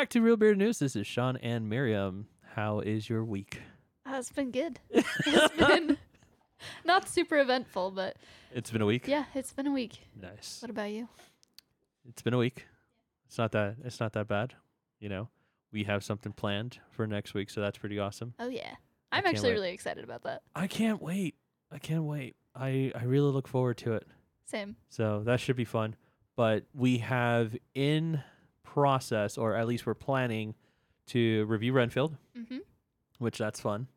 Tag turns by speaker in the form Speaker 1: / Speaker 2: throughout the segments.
Speaker 1: back to Reel Beard News. This is Sean and Miriam. How is your week?
Speaker 2: Uh, it's been good. it's been not super eventful, but
Speaker 1: It's been a week.
Speaker 2: yeah, it's been a week.
Speaker 1: Nice.
Speaker 2: What about you?
Speaker 1: It's been a week. It's not that. It's not that bad. You know, we have something planned for next week, so that's pretty awesome.
Speaker 2: Oh yeah, I'm
Speaker 1: can't
Speaker 2: actually
Speaker 1: wait.
Speaker 2: really excited about that.
Speaker 1: I can't wait. I can't wait. I I really look forward to it.
Speaker 2: Same.
Speaker 1: So that should be fun. But we have in process, or at least we're planning to review Renfield,
Speaker 2: Mm-hmm.
Speaker 1: which that's fun.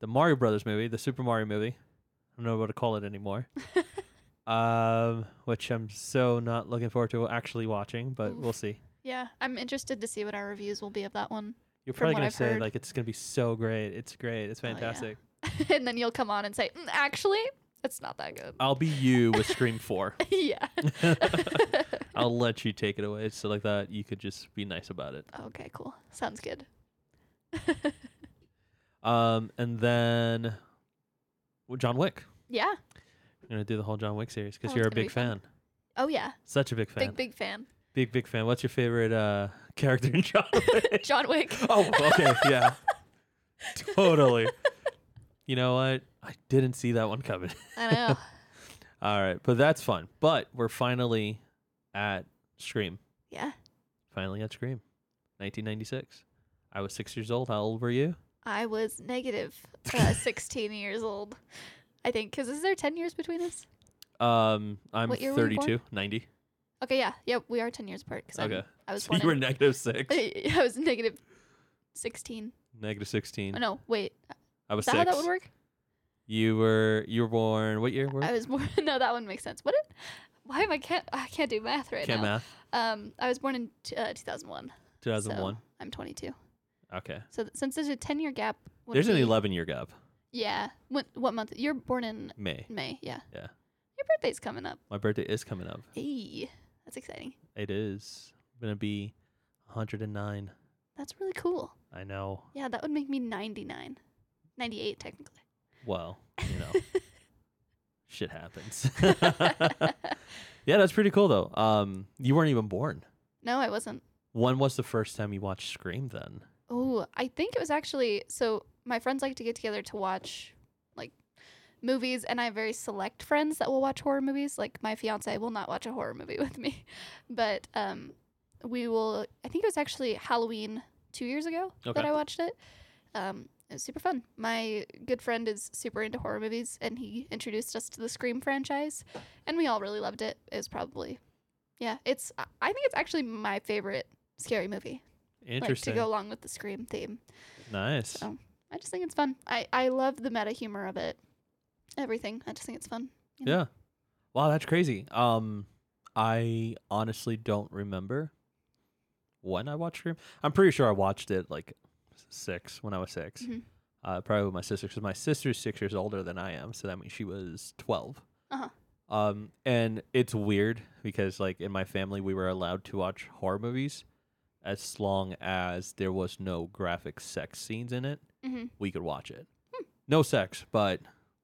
Speaker 1: The Mario Brothers movie, the Super Mario movie. I don't know what to call it anymore. um, which I'm so not looking forward to actually watching, but we'll see.
Speaker 2: Yeah, I'm interested to see what our reviews will be of that one.
Speaker 1: You're probably gonna
Speaker 2: I've
Speaker 1: say
Speaker 2: heard.
Speaker 1: like it's gonna be so great. It's great. It's
Speaker 2: Oh, yeah.
Speaker 1: fantastic.
Speaker 2: and then you'll come on and say, "Mm, actually, it's not that good.
Speaker 1: I'll be you with Scream Four.
Speaker 2: yeah.
Speaker 1: I'll let you take it away, so like that you could just be nice about it.
Speaker 2: okay, cool. Sounds good.
Speaker 1: Um, and then well, John Wick.
Speaker 2: Yeah.
Speaker 1: We're gonna do the whole John Wick series because
Speaker 2: Oh,
Speaker 1: you're
Speaker 2: it's
Speaker 1: a
Speaker 2: gonna
Speaker 1: big
Speaker 2: be fun.
Speaker 1: fan.
Speaker 2: Oh yeah.
Speaker 1: Such a big fan.
Speaker 2: Big big fan.
Speaker 1: big big fan. What's your favorite uh character in John Wick?
Speaker 2: John Wick.
Speaker 1: oh, okay, yeah, totally. You know what? I didn't see that one coming.
Speaker 2: I know.
Speaker 1: All right, but that's fun. But we're finally at Scream.
Speaker 2: Yeah.
Speaker 1: Finally at Scream, 1996. I was six years old. How old were you?
Speaker 2: I was negative uh, 16 years old. I think because is there 10 years between us?
Speaker 1: Um, I'm
Speaker 2: What year were you born?
Speaker 1: 32, 90.
Speaker 2: Okay, yeah, yep, we are 10 years apart. I'm-
Speaker 1: Okay.
Speaker 2: I was
Speaker 1: So you were negative six,
Speaker 2: I was negative 16.
Speaker 1: negative 16.
Speaker 2: Oh, no, wait.
Speaker 1: I was
Speaker 2: Is that
Speaker 1: six.
Speaker 2: how that would work?
Speaker 1: You were you were born what year? Were?
Speaker 2: I was born. no, that one makes sense. What? Did, why am I can't I can't do math right
Speaker 1: Can't
Speaker 2: now.
Speaker 1: math.
Speaker 2: Um, I was born in t- uh, 2001.
Speaker 1: 2001.
Speaker 2: So I'm 22.
Speaker 1: okay.
Speaker 2: So th- since there's a 10 year gap. would
Speaker 1: There's an
Speaker 2: be-
Speaker 1: 11 year gap.
Speaker 2: Yeah. What what month? You're born in
Speaker 1: May.
Speaker 2: May. Yeah.
Speaker 1: Yeah.
Speaker 2: Your birthday's coming up.
Speaker 1: My birthday is coming up.
Speaker 2: Hey, that's exciting.
Speaker 1: It is I'm gonna be 109.
Speaker 2: That's really cool.
Speaker 1: I know.
Speaker 2: Yeah, that would make me 99. 98 technically.
Speaker 1: Well, you know, shit happens. yeah, that's pretty cool though. Um, you weren't even born.
Speaker 2: no, I wasn't.
Speaker 1: When was the first time you watched Scream? Then.
Speaker 2: Oh, I think it was actually so my friends like to get together to watch like movies and I have very select friends that will watch horror movies. Like my fiance will not watch a horror movie with me. But um we will I think it was actually Halloween 2 years ago
Speaker 1: Okay.
Speaker 2: that I watched it. Um it was super fun. My good friend is super into horror movies and he introduced us to the Scream franchise and we all really loved it. It was probably yeah, it's I think it's actually my favorite scary movie
Speaker 1: Interesting.
Speaker 2: like to go along with the scream theme.
Speaker 1: nice.
Speaker 2: So I just think it's fun. I I love the meta humor of it. Everything. I just think it's fun. you know?
Speaker 1: Yeah. Wow, that's crazy. Um, I honestly don't remember when I watched Scream. I'm pretty sure I watched it like six when I was 6
Speaker 2: Mhm.
Speaker 1: Uh, probably with my sister because my sister's six years older than I am, so that means she was 12
Speaker 2: Uh-huh.
Speaker 1: Um, and it's weird because like in my family we were allowed to watch horror movies as long as there was no graphic sex scenes in it.
Speaker 2: Mhm.
Speaker 1: We could watch it. No sex, but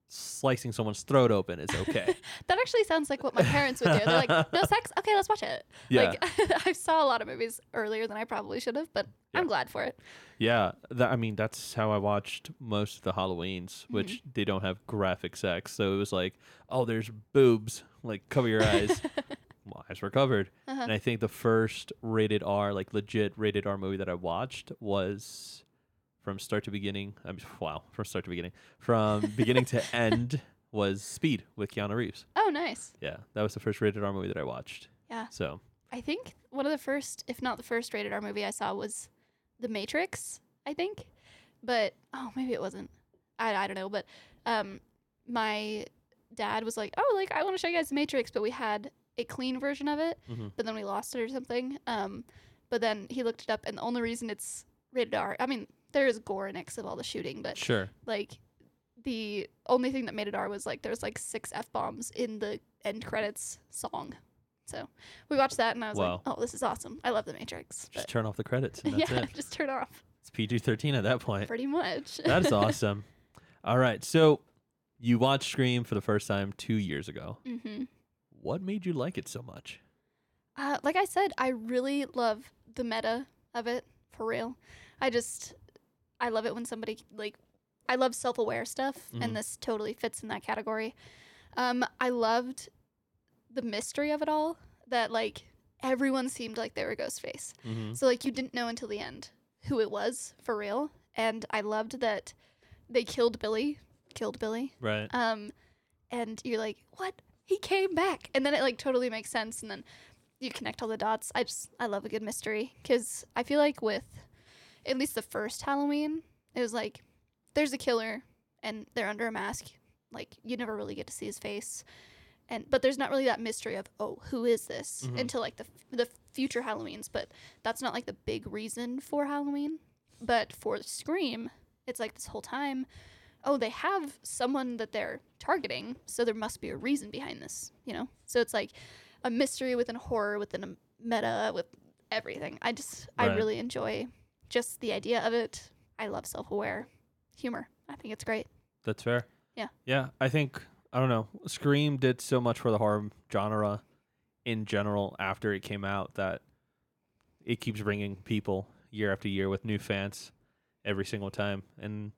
Speaker 1: slicing someone's throat open is okay.
Speaker 2: That actually sounds like what my parents would do. They're like, "No sex? Okay, let's watch it."
Speaker 1: Yeah.
Speaker 2: Like I saw a lot of movies earlier than I probably should have, but
Speaker 1: Yeah.
Speaker 2: I'm glad for it.
Speaker 1: Yeah, that, I mean that's how I watched most of the Halloweens, which they don't have graphic sex. So it was like, oh, there's boobs, like cover your eyes. My eyes were covered,
Speaker 2: Uh-huh.
Speaker 1: and I think the first rated R, like legit rated R movie that I watched was from start to beginning. I mean, wow, from start to beginning, from beginning to end was Speed with Keanu Reeves.
Speaker 2: Oh, nice.
Speaker 1: Yeah, that was the first rated R movie that I watched.
Speaker 2: Yeah.
Speaker 1: So
Speaker 2: I think one of the first, if not the first rated R movie I saw was The Matrix, I think. But oh, maybe it wasn't. I, I don't know, but um my dad was like, "Oh, like I want to show you guys The Matrix, but we had a clean version of it,
Speaker 1: Mhm.
Speaker 2: but then we lost it or something." Um but then he looked it up and the only reason it's rated R, I mean, there is gore in it 'cause of all the shooting, but
Speaker 1: sure,
Speaker 2: like the only thing that made it R was like there's like six F bombs in the end credits song. So we watched that and I was
Speaker 1: Wow.
Speaker 2: like, oh, this is awesome. I love The Matrix.
Speaker 1: just turn off the credits and that's
Speaker 2: yeah,
Speaker 1: it.
Speaker 2: just turn off.
Speaker 1: It's PG thirteen at that point.
Speaker 2: Pretty much.
Speaker 1: That is awesome. All right. So you watched Scream for the first time two years ago.
Speaker 2: hmm
Speaker 1: What made you like it so much?
Speaker 2: Uh, like I said, I really love the meta of it for real. I just I love it when somebody like I love self-aware stuff
Speaker 1: Mhm.
Speaker 2: and this totally fits in that category. Um I loved the mystery of it all that like everyone seemed like they were Ghostface.
Speaker 1: Mm-hmm.
Speaker 2: So like you didn't know until the end who it was for real and I loved that they killed Billy, killed Billy.
Speaker 1: Right.
Speaker 2: Um and you're like, "What? He came back." And then it like totally makes sense and then you connect all the dots. I just I love a good mystery cuz I feel like with at least the first Halloween, it was like there's a killer and they're under a mask. Like you never really get to see his face. And but there's not really that mystery of, "Oh, who is this?"
Speaker 1: Mhm.
Speaker 2: until like the the future Halloweens, but that's not like the big reason for Halloween. But for Scream, it's like this whole time, oh, they have someone that they're targeting, so there must be a reason behind this, you know? So it's like a mystery within a horror, within a meta, with everything. I just, I really enjoy just the idea of it. I love self aware humor. I think it's great.
Speaker 1: That's fair.
Speaker 2: Yeah.
Speaker 1: Yeah. I think I don't know. Scream did so much for the horror genre in general after it came out that it keeps bringing people year after year with new fans every single time. And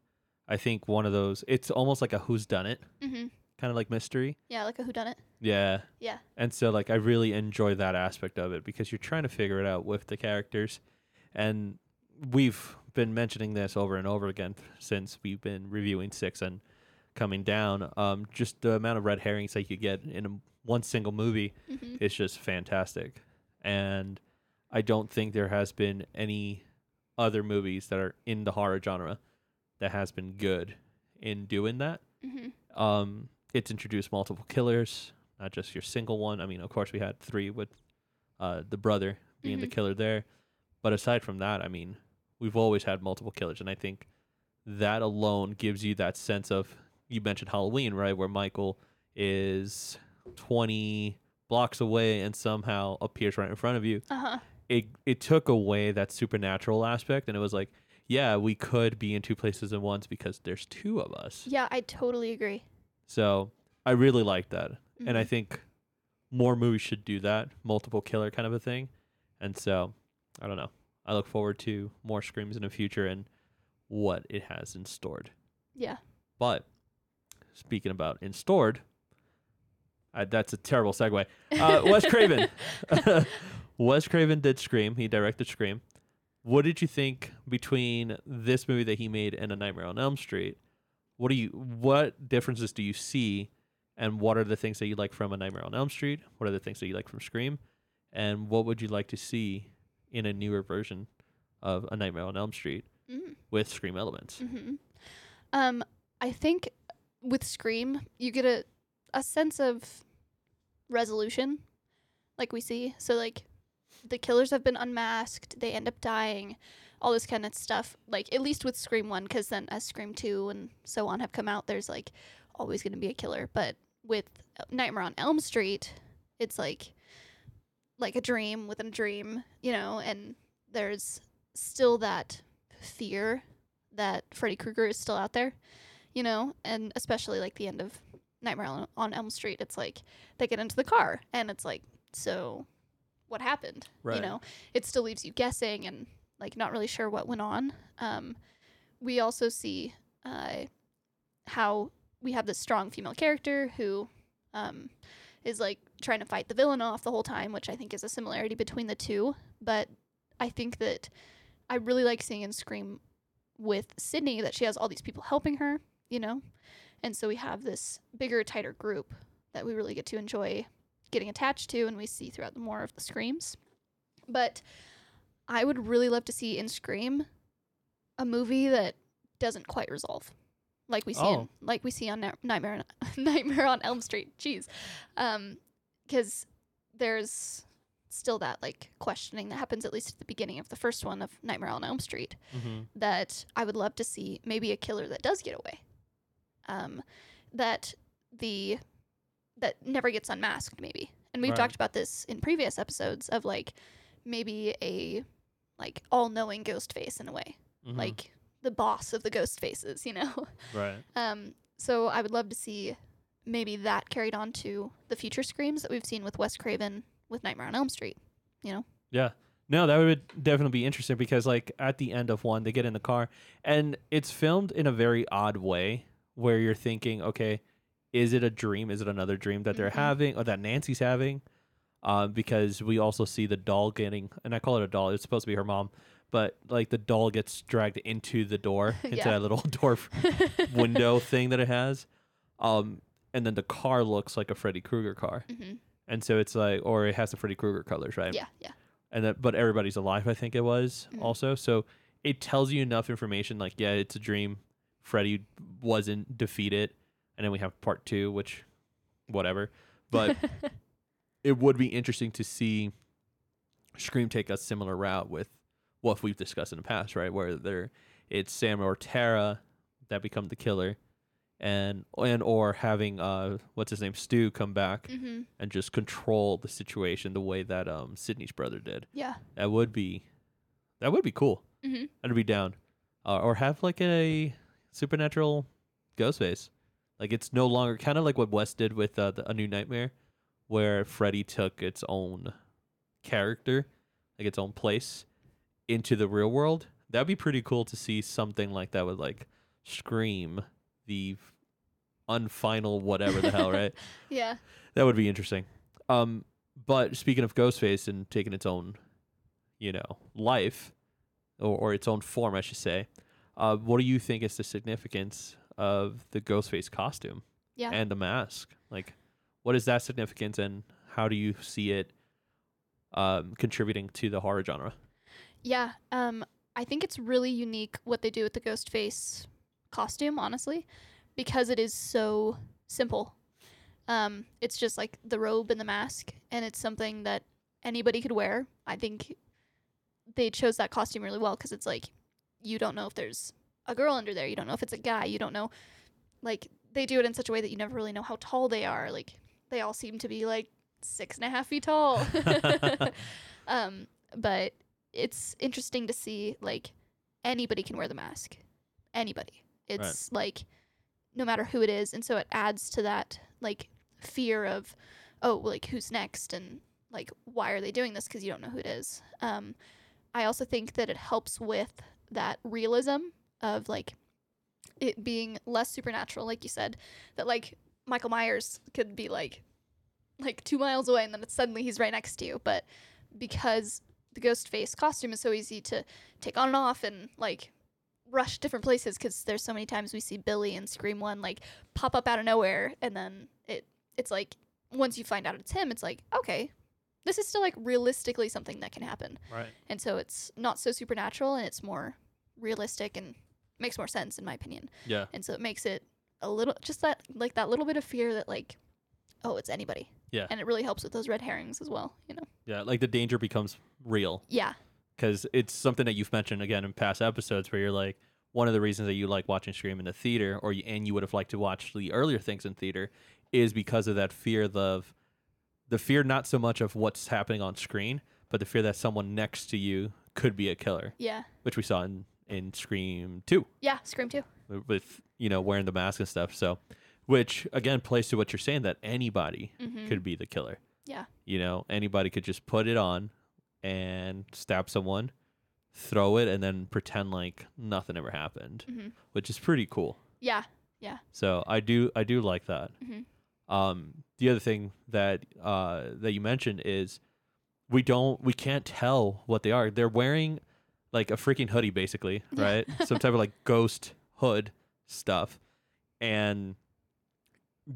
Speaker 1: I think one of those it's almost like a who's done it
Speaker 2: Mm-hmm.
Speaker 1: kind of like mystery.
Speaker 2: Yeah, like a who done it.
Speaker 1: Yeah.
Speaker 2: Yeah.
Speaker 1: And so like I really enjoy that aspect of it because you're trying to figure it out with the characters. And we've been mentioning this over and over again since we've been reviewing 6 and coming down. Um just the amount of red herrings that you get in a, one single movie
Speaker 2: Mm-hmm.
Speaker 1: is just fantastic. And I don't think there has been any other movies that are in the horror genre that has been good in doing that.
Speaker 2: Mm-hmm.
Speaker 1: Um, it's introduced multiple killers, not just your single one. I mean, of course, we had three with uh, the brother being the
Speaker 2: Mhm.
Speaker 1: killer there. But aside from that, I mean, we've always had multiple killers. And I think that alone gives you that sense of, you mentioned Halloween, right? Where Michael is 20 blocks away and somehow appears right in front of you.
Speaker 2: Uh huh.
Speaker 1: It, it took away that supernatural aspect. And it was like, yeah, we could be in two places at once because there's two of us.
Speaker 2: Yeah, I totally agree.
Speaker 1: So I really like that. And I
Speaker 2: Mhm.
Speaker 1: think more movies should do that, multiple killer kind of a thing. And so I don't know. I look forward to more screams in the future and what it has in stored.
Speaker 2: yeah.
Speaker 1: But speaking about in stored, uh, that's a terrible segue. Uh, Wes Craven. Wes Craven did Scream. He directed Scream. What did you think between this movie that he made and A Nightmare on Elm Street? What do you what differences do you see and what are the things that you like from A Nightmare on Elm Street? What are the things that you like from Scream? And what would you like to see in a newer version of A Nightmare on Elm Street
Speaker 2: Mm.
Speaker 1: with Scream elements?
Speaker 2: hmm Um, I think with Scream, you get a a sense of resolution, like we see. So like, the killers have been unmasked. They end up dying. All this kind of stuff. Like at least with Scream One, because then as Scream Two and so on have come out, there's like always going to be a killer. But with Nightmare on Elm Street, it's like like a dream within a dream, you know. And there's still that fear that Freddy Krueger is still out there, you know, and especially like the end of Nightmare on- on Elm Street, it's like they get into the car and it's like, so what happened?
Speaker 1: Right.
Speaker 2: You know, it still leaves you guessing and like not really sure what went on. Um, we also see uh, how we have this strong female character who um, is like trying to fight the villain off the whole time, which I think is a similarity between the two. But I think that I really like seeing in Scream with Sidney that she has all these people helping her, you know? And so we have this bigger, tighter group that we really get to enjoy getting attached to and we see throughout the more of the Screams. But I would really love to see in Scream a movie that doesn't quite resolve. Like we see
Speaker 1: Oh.
Speaker 2: in, like we see on Ni- Nightmare on, Nightmare on Elm Street. Jeez. Um cuz there's still that like questioning that happens at least at the beginning of the first one of Nightmare on Elm Street
Speaker 1: Mm-hmm.
Speaker 2: that I would love to see maybe a killer that does get away. Um, that the that never gets unmasked maybe. And we've
Speaker 1: Right.
Speaker 2: talked about this in previous episodes of like maybe a like all-knowing ghost face in a way.
Speaker 1: Mm-hmm.
Speaker 2: Like the boss of the ghost faces, you know.
Speaker 1: right.
Speaker 2: Um, so I would love to see maybe that carried on to the future screams that we've seen with Wes Craven with Nightmare on Elm Street. You know?
Speaker 1: Yeah. No, that would definitely be interesting because, like, at the end of one, they get in the car and it's filmed in a very odd way where you're thinking, okay, is it a dream? Is it another dream that they're
Speaker 2: Mhm.
Speaker 1: having or that Nancy's having? Um, because we also see the doll getting, and I call it a doll, it's supposed to be her mom, but like the doll gets dragged into the door, into
Speaker 2: Yeah.
Speaker 1: that little door window thing that it has. Um, and then the car looks like a Freddy Krueger car.
Speaker 2: hmm
Speaker 1: And so it's like, or it has the Freddy Krueger colors, right?
Speaker 2: Yeah, yeah.
Speaker 1: and that but everybody's alive i think it was
Speaker 2: Mhm.
Speaker 1: also so it tells you enough information like yeah it's a dream freddy wasn't defeated and then we have part two which whatever but it would be interesting to see scream take a similar route with what we've discussed in the past right where they're it's sam or tara that become the killer and and or having uh what's his name stu come back
Speaker 2: hmm
Speaker 1: and just control the situation the way that um sidney's brother did
Speaker 2: Yeah.
Speaker 1: that would be that would be cool.
Speaker 2: hmm
Speaker 1: I'd be down. Uh, or have like a supernatural ghost face. Like it's no longer kind of like what Wes did with uh, the, A New Nightmare, where Freddy took its own character, like its own place, into the real world. That'd be pretty cool to see something like that with like Scream, the unfinal whatever the hell, right?
Speaker 2: Yeah.
Speaker 1: That would be interesting. Um, but speaking of Ghostface and taking its own, you know, life, or, or its own form, I should say, uh, what do you think is the significance of the Ghostface costume
Speaker 2: Yeah.
Speaker 1: and the mask? Like, what is that significance, and how do you see it um, contributing to the horror genre?
Speaker 2: Yeah, um, I think it's really unique what they do with the ghost face costume, honestly, because it is so simple. Um, it's just like the robe and the mask, and it's something that anybody could wear. I think they chose that costume really well because it's like you don't know if there's a girl under there, you don't know if it's a guy, you don't know. Like they do it in such a way that you never really know how tall they are. Like they all seem to be like six and a half feet tall. um, but it's interesting to see like anybody can wear the mask. Anybody. It's like no matter who it is, and so it adds to that like fear of oh like who's next and like why are they doing this because you don't know who it is. Um, I also think that it helps with that realism of like it being less supernatural, like you said, that like Michael Myers could be like like two miles away and then suddenly he's right next to you, but because the ghost face costume is so easy to take on and off and like rush different places because there's so many times we see Billy and Scream One like pop up out of nowhere and then it it's like once you find out it's him, it's like okay, this is still like realistically something that can happen,
Speaker 1: Right.
Speaker 2: and so it's not so supernatural and it's more realistic and makes more sense in my opinion,
Speaker 1: Yeah.
Speaker 2: and so it makes it a little just that like that little bit of fear that like oh it's anybody,
Speaker 1: Yeah.
Speaker 2: and it really helps with those red herrings as well, you know,
Speaker 1: Yeah. Like the danger becomes real.
Speaker 2: yeah,
Speaker 1: because it's something that you've mentioned again in past episodes where you're like one of the reasons that you like watching Scream in the theater or you, and you would have liked to watch the earlier things in theater is because of that fear of the fear not so much of what's happening on screen but the fear that someone next to you could be a killer
Speaker 2: yeah,
Speaker 1: which we saw in in Scream 2
Speaker 2: yeah, Scream Two.
Speaker 1: with- with you know wearing the mask and stuff so which again plays to what you're saying that anybody
Speaker 2: mm-hmm.
Speaker 1: could be the killer
Speaker 2: Yeah.
Speaker 1: you know anybody could just put it on and stab someone throw it and then pretend like nothing ever happened
Speaker 2: hmm
Speaker 1: which is pretty cool.
Speaker 2: Yeah, yeah.
Speaker 1: so i do i do like that.
Speaker 2: Mhm.
Speaker 1: um the other thing that uh that you mentioned is we don't we can't tell what they are. They're wearing like a freaking hoodie basically right? Some type of like ghost hood stuff. And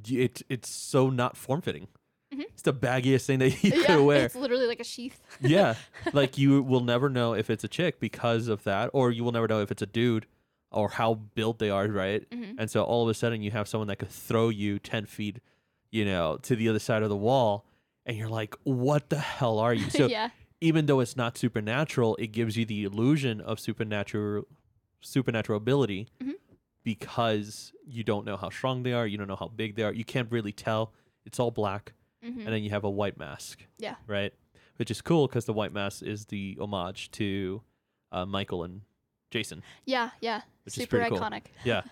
Speaker 1: it it's so not form fitting
Speaker 2: Mhm.
Speaker 1: it's the baggiest thing that you
Speaker 2: yeah,
Speaker 1: could wear.
Speaker 2: it's literally like a sheath.
Speaker 1: yeah. Like you will never know if it's a chick because of that or you will never know if it's a dude or how built they are right?
Speaker 2: Hmm
Speaker 1: and so all of a sudden you have someone that could throw you 10 feet you know to the other side of the wall and you're like what the hell are you? So
Speaker 2: yeah,
Speaker 1: even though it's not supernatural it gives you the illusion of supernatural supernatural ability
Speaker 2: Mhm.
Speaker 1: because you don't know how strong they are you don't know how big they are you can't really tell. It's all black
Speaker 2: hmm
Speaker 1: and then you have a white mask.
Speaker 2: Yeah.
Speaker 1: Right. Which is cool because the white mask is the homage to uh, Michael and Jason.
Speaker 2: yeah, yeah,
Speaker 1: Which is
Speaker 2: super
Speaker 1: cool.
Speaker 2: iconic.
Speaker 1: Yeah.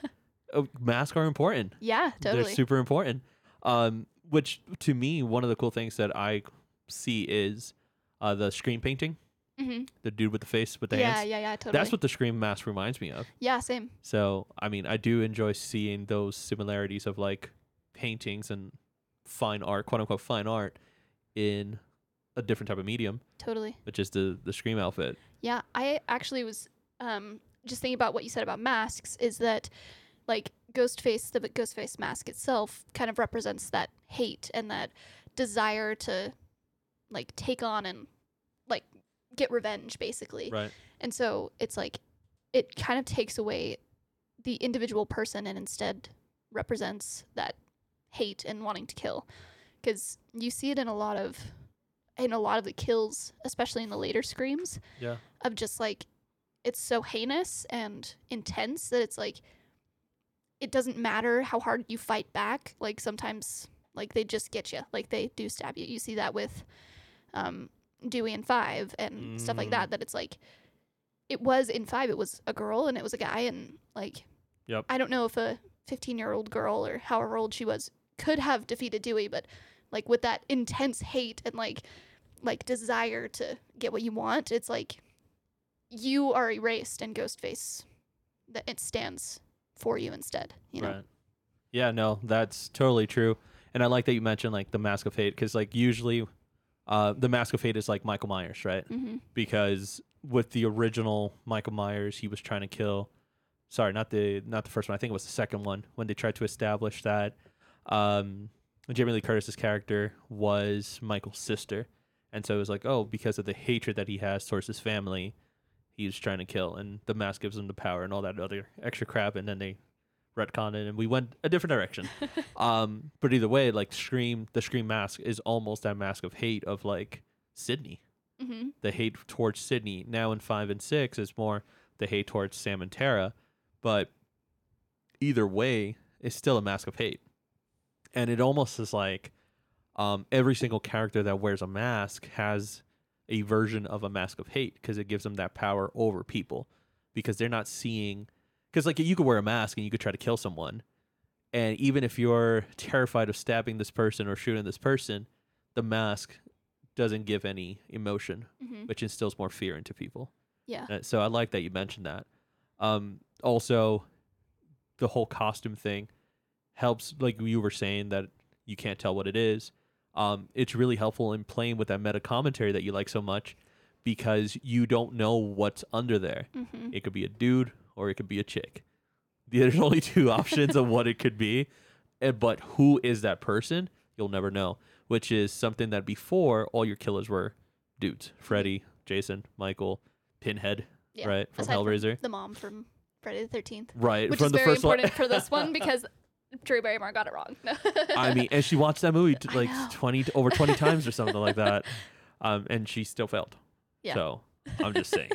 Speaker 1: uh, masks are important.
Speaker 2: Yeah, totally.
Speaker 1: They're super important. Um, which to me, one of the cool things that I see is uh, the Scream painting
Speaker 2: Mm-hmm.
Speaker 1: The dude with the face with the
Speaker 2: Yeah,
Speaker 1: hands.
Speaker 2: yeah, yeah, totally.
Speaker 1: That's what the Scream mask reminds me of.
Speaker 2: yeah, same.
Speaker 1: So, I mean, I do enjoy seeing those similarities of like paintings and fine art, quote unquote fine art, in a different type of medium,
Speaker 2: Totally.
Speaker 1: which is the the Scream outfit.
Speaker 2: Yeah, I actually was um, just thinking about what you said about masks. Is that like Ghostface, the Ghostface mask itself, kind of represents that hate and that desire to like take on and like get revenge, basically.
Speaker 1: Right.
Speaker 2: And so it's like it kind of takes away the individual person and instead represents that hate and wanting to kill. Because you see it in a lot of in a lot of the kills, especially in the later screams,
Speaker 1: Yeah.
Speaker 2: of just like it's so heinous and intense that it's like it doesn't matter how hard you fight back. Like sometimes like they just get you. Like they do stab you. You see that with um Dewey and 5 and stuff like
Speaker 1: Mm.
Speaker 2: that that it's like it was in 5 it was a girl and it was a guy and like
Speaker 1: Yep.
Speaker 2: I don't know if a 15-year-old girl or however old she was could have defeated Dewey but like with that intense hate and like like desire to get what you want it's like you are erased and ghostface that it stands for you instead you know
Speaker 1: Right. Yeah, no, that's totally true. And I like that you mentioned like the Mask of Hate because like usually, uh, the Mask of Hate is like Michael Myers, right?
Speaker 2: mm-hmm.
Speaker 1: Because with the original Michael Myers, he was trying to kill. Sorry, not the not the first one. I think it was the second one when they tried to establish that um, Jamie Lee Curtis's character was Michael's sister, and so it was like, oh, because of the hatred that he has towards his family, he's trying to kill, and the mask gives him the power and all that other extra crap, and then they retconned it, and we went a different direction. um, but either way, like Scream, the Scream mask is almost that mask of hate of like Sidney,
Speaker 2: Mm-hmm.
Speaker 1: the hate towards Sidney. Now in five and six is more the hate towards Sam and Tara, but either way, it's still a mask of hate, and it almost is like um, every single character that wears a mask has a version of a mask of hate because it gives them that power over people because they're not seeing because like you could wear a mask and you could try to kill someone and even if you're terrified of stabbing this person or shooting this person the mask doesn't give any emotion
Speaker 2: Mm-hmm.
Speaker 1: which instills more fear into people
Speaker 2: yeah
Speaker 1: uh, so I like that you mentioned that. Um, also, the whole costume thing helps, like you were saying, that you can't tell what it is. Um, it's really helpful in playing with that meta commentary that you like so much because you don't know what's under there.
Speaker 2: mm-hmm.
Speaker 1: It could be a dude or it could be a chick. There's only two options of what it could be, eh, but who is that person? You'll never know. Which is something that before all your killers were dudes: Freddy, Jason, Michael, Pinhead,
Speaker 2: yeah.
Speaker 1: right from Hellraiser,
Speaker 2: the mom from Friday the Thirteenth,
Speaker 1: right
Speaker 2: which
Speaker 1: from
Speaker 2: is very important for this one because Drew Barrymore got it wrong.
Speaker 1: I mean, and she watched that movie t- like twenty over twenty times or something like that, um, and she still failed.
Speaker 2: Yeah.
Speaker 1: So I'm just saying.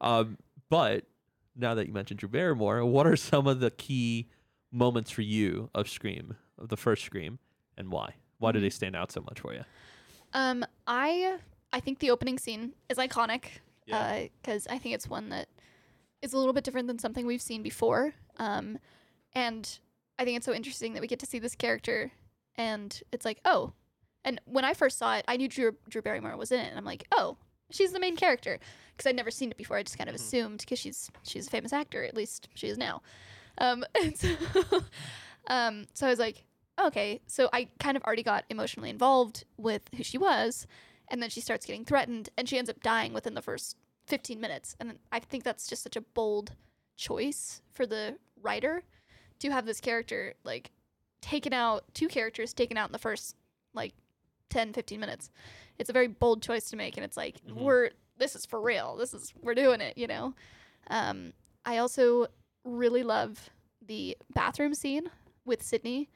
Speaker 1: um, but now that you mentioned Drew Barrymore, what are some of the key moments for you of Scream, of the first Scream, and why? Why do
Speaker 2: Mhm.
Speaker 1: they stand out so much for you?
Speaker 2: Um, I I think the opening scene is iconic because I think it's one that is a little bit different than something we've seen before. Um, and I think it's so interesting that we get to see this character, and it's like, oh, and when I first saw it, I knew Drew Drew Barrymore was in it, and I'm like, oh, she's the main character because I'd never seen it before. I just kind of
Speaker 1: Mhm.
Speaker 2: assumed because she's she's a famous actor, at least she is now. Um, and so, um, so I was like, okay, so I kind of already got emotionally involved with who she was, and then she starts getting threatened, and she ends up dying within the first 15 minutes. And I think that's just such a bold choice for the writer to have this character like taken out, two characters taken out in the first like 10, 15 minutes. It's a very bold choice to make, and it's like
Speaker 1: Mhm.
Speaker 2: we're this is for real. This is we're doing it, you know. Um, I also really love the bathroom scene with Sidney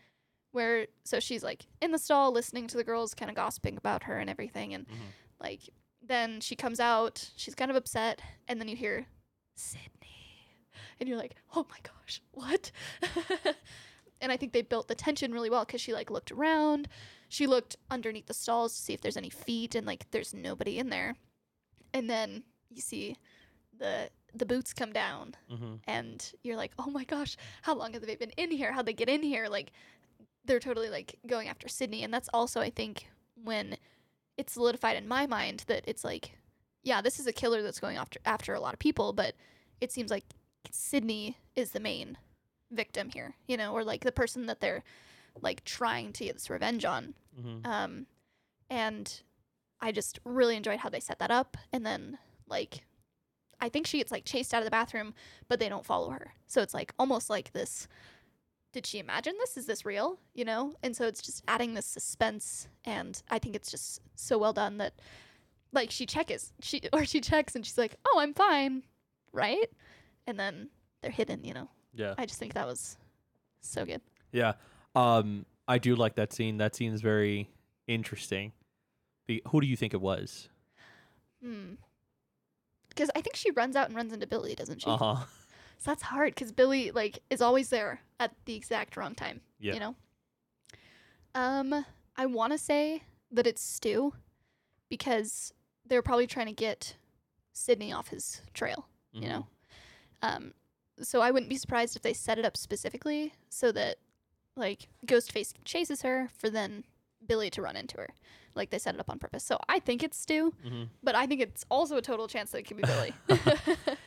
Speaker 2: where so she's like in the stall listening to the girls kind of gossiping about her and everything and
Speaker 1: Mhm.
Speaker 2: like then she comes out she's kind of upset and then you hear sidney and you're like oh my gosh what and i think they built the tension really well because she like looked around she looked underneath the stalls to see if there's any feet and like there's nobody in there and then you see the the boots come down
Speaker 1: Mm-hmm.
Speaker 2: and you're like, oh my gosh, how long have they been in here? How'd they get in here? Like, they're totally like going after Sidney. And that's also, I think, when it's solidified in my mind that it's like, yeah, this is a killer that's going after after a lot of people, but it seems like Sidney is the main victim here, you know, or like the person that they're like trying to get this revenge on.
Speaker 1: Mm-hmm.
Speaker 2: Um, and I just really enjoyed how they set that up. And then like, I think she gets like chased out of the bathroom, but they don't follow her. So it's like almost like this. Did she imagine this? Is this real? You know? And so it's just adding this suspense, and I think it's just so well done that, like, she checks she or she checks and she's like, "Oh, I'm fine," right? And then they're hidden. You know?
Speaker 1: Yeah.
Speaker 2: I just think that was so good.
Speaker 1: Yeah. Um, I do like that scene. That scene is very interesting. Be- who do you think it was?
Speaker 2: Hmm. Because I think she runs out and runs into Billy, doesn't she?
Speaker 1: Uh huh.
Speaker 2: So that's hard because Billy like is always there at the exact wrong time.
Speaker 1: Yeah.
Speaker 2: You know. Um, I want to say that it's Stu, because they're probably trying to get Sidney off his trail.
Speaker 1: Mm-hmm.
Speaker 2: You know. Um, so I wouldn't be surprised if they set it up specifically so that like Ghostface chases her for then Billy to run into her. Like they set it up on purpose. So I think it's Stu,
Speaker 1: hmm
Speaker 2: but I think it's also a total chance that it could be Billy.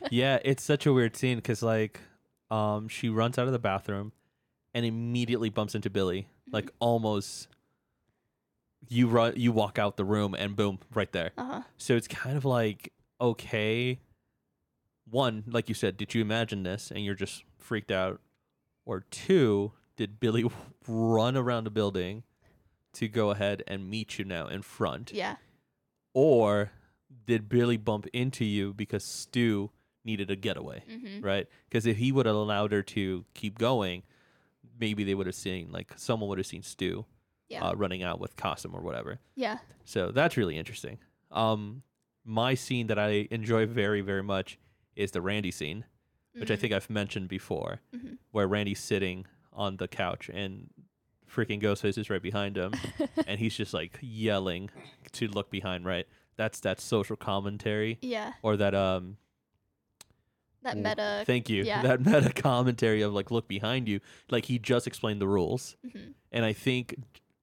Speaker 1: yeah, it's such a weird scene because like, um, she runs out of the bathroom, and immediately bumps into Billy. Like almost, you run, you walk out the room, and boom, right there.
Speaker 2: uh huh.
Speaker 1: So it's kind of like okay. One, like you said, did you imagine this and you're just freaked out? Or two, did Billy run around the building to go ahead and meet you now in front?
Speaker 2: Yeah.
Speaker 1: Or did Billy bump into you because Stu needed a getaway,
Speaker 2: Mm-hmm.
Speaker 1: right? Because if he would have allowed her to keep going, maybe they would have seen, like, someone would have seen Stu
Speaker 2: Yeah.
Speaker 1: uh, running out with Costume or whatever.
Speaker 2: yeah.
Speaker 1: So that's really interesting. Um, my scene that I enjoy very, very much is the Randy scene, which I think I've mentioned before,
Speaker 2: Mhm.
Speaker 1: where Randy's sitting on the couch and freaking Ghostface is right behind him, and he's just like yelling to look behind. Right, that's that social commentary
Speaker 2: yeah.
Speaker 1: or that um.
Speaker 2: That meta.
Speaker 1: Thank you.
Speaker 2: yeah.
Speaker 1: That meta commentary of like look behind you. Like he just explained the rules,
Speaker 2: Mhm.
Speaker 1: and I think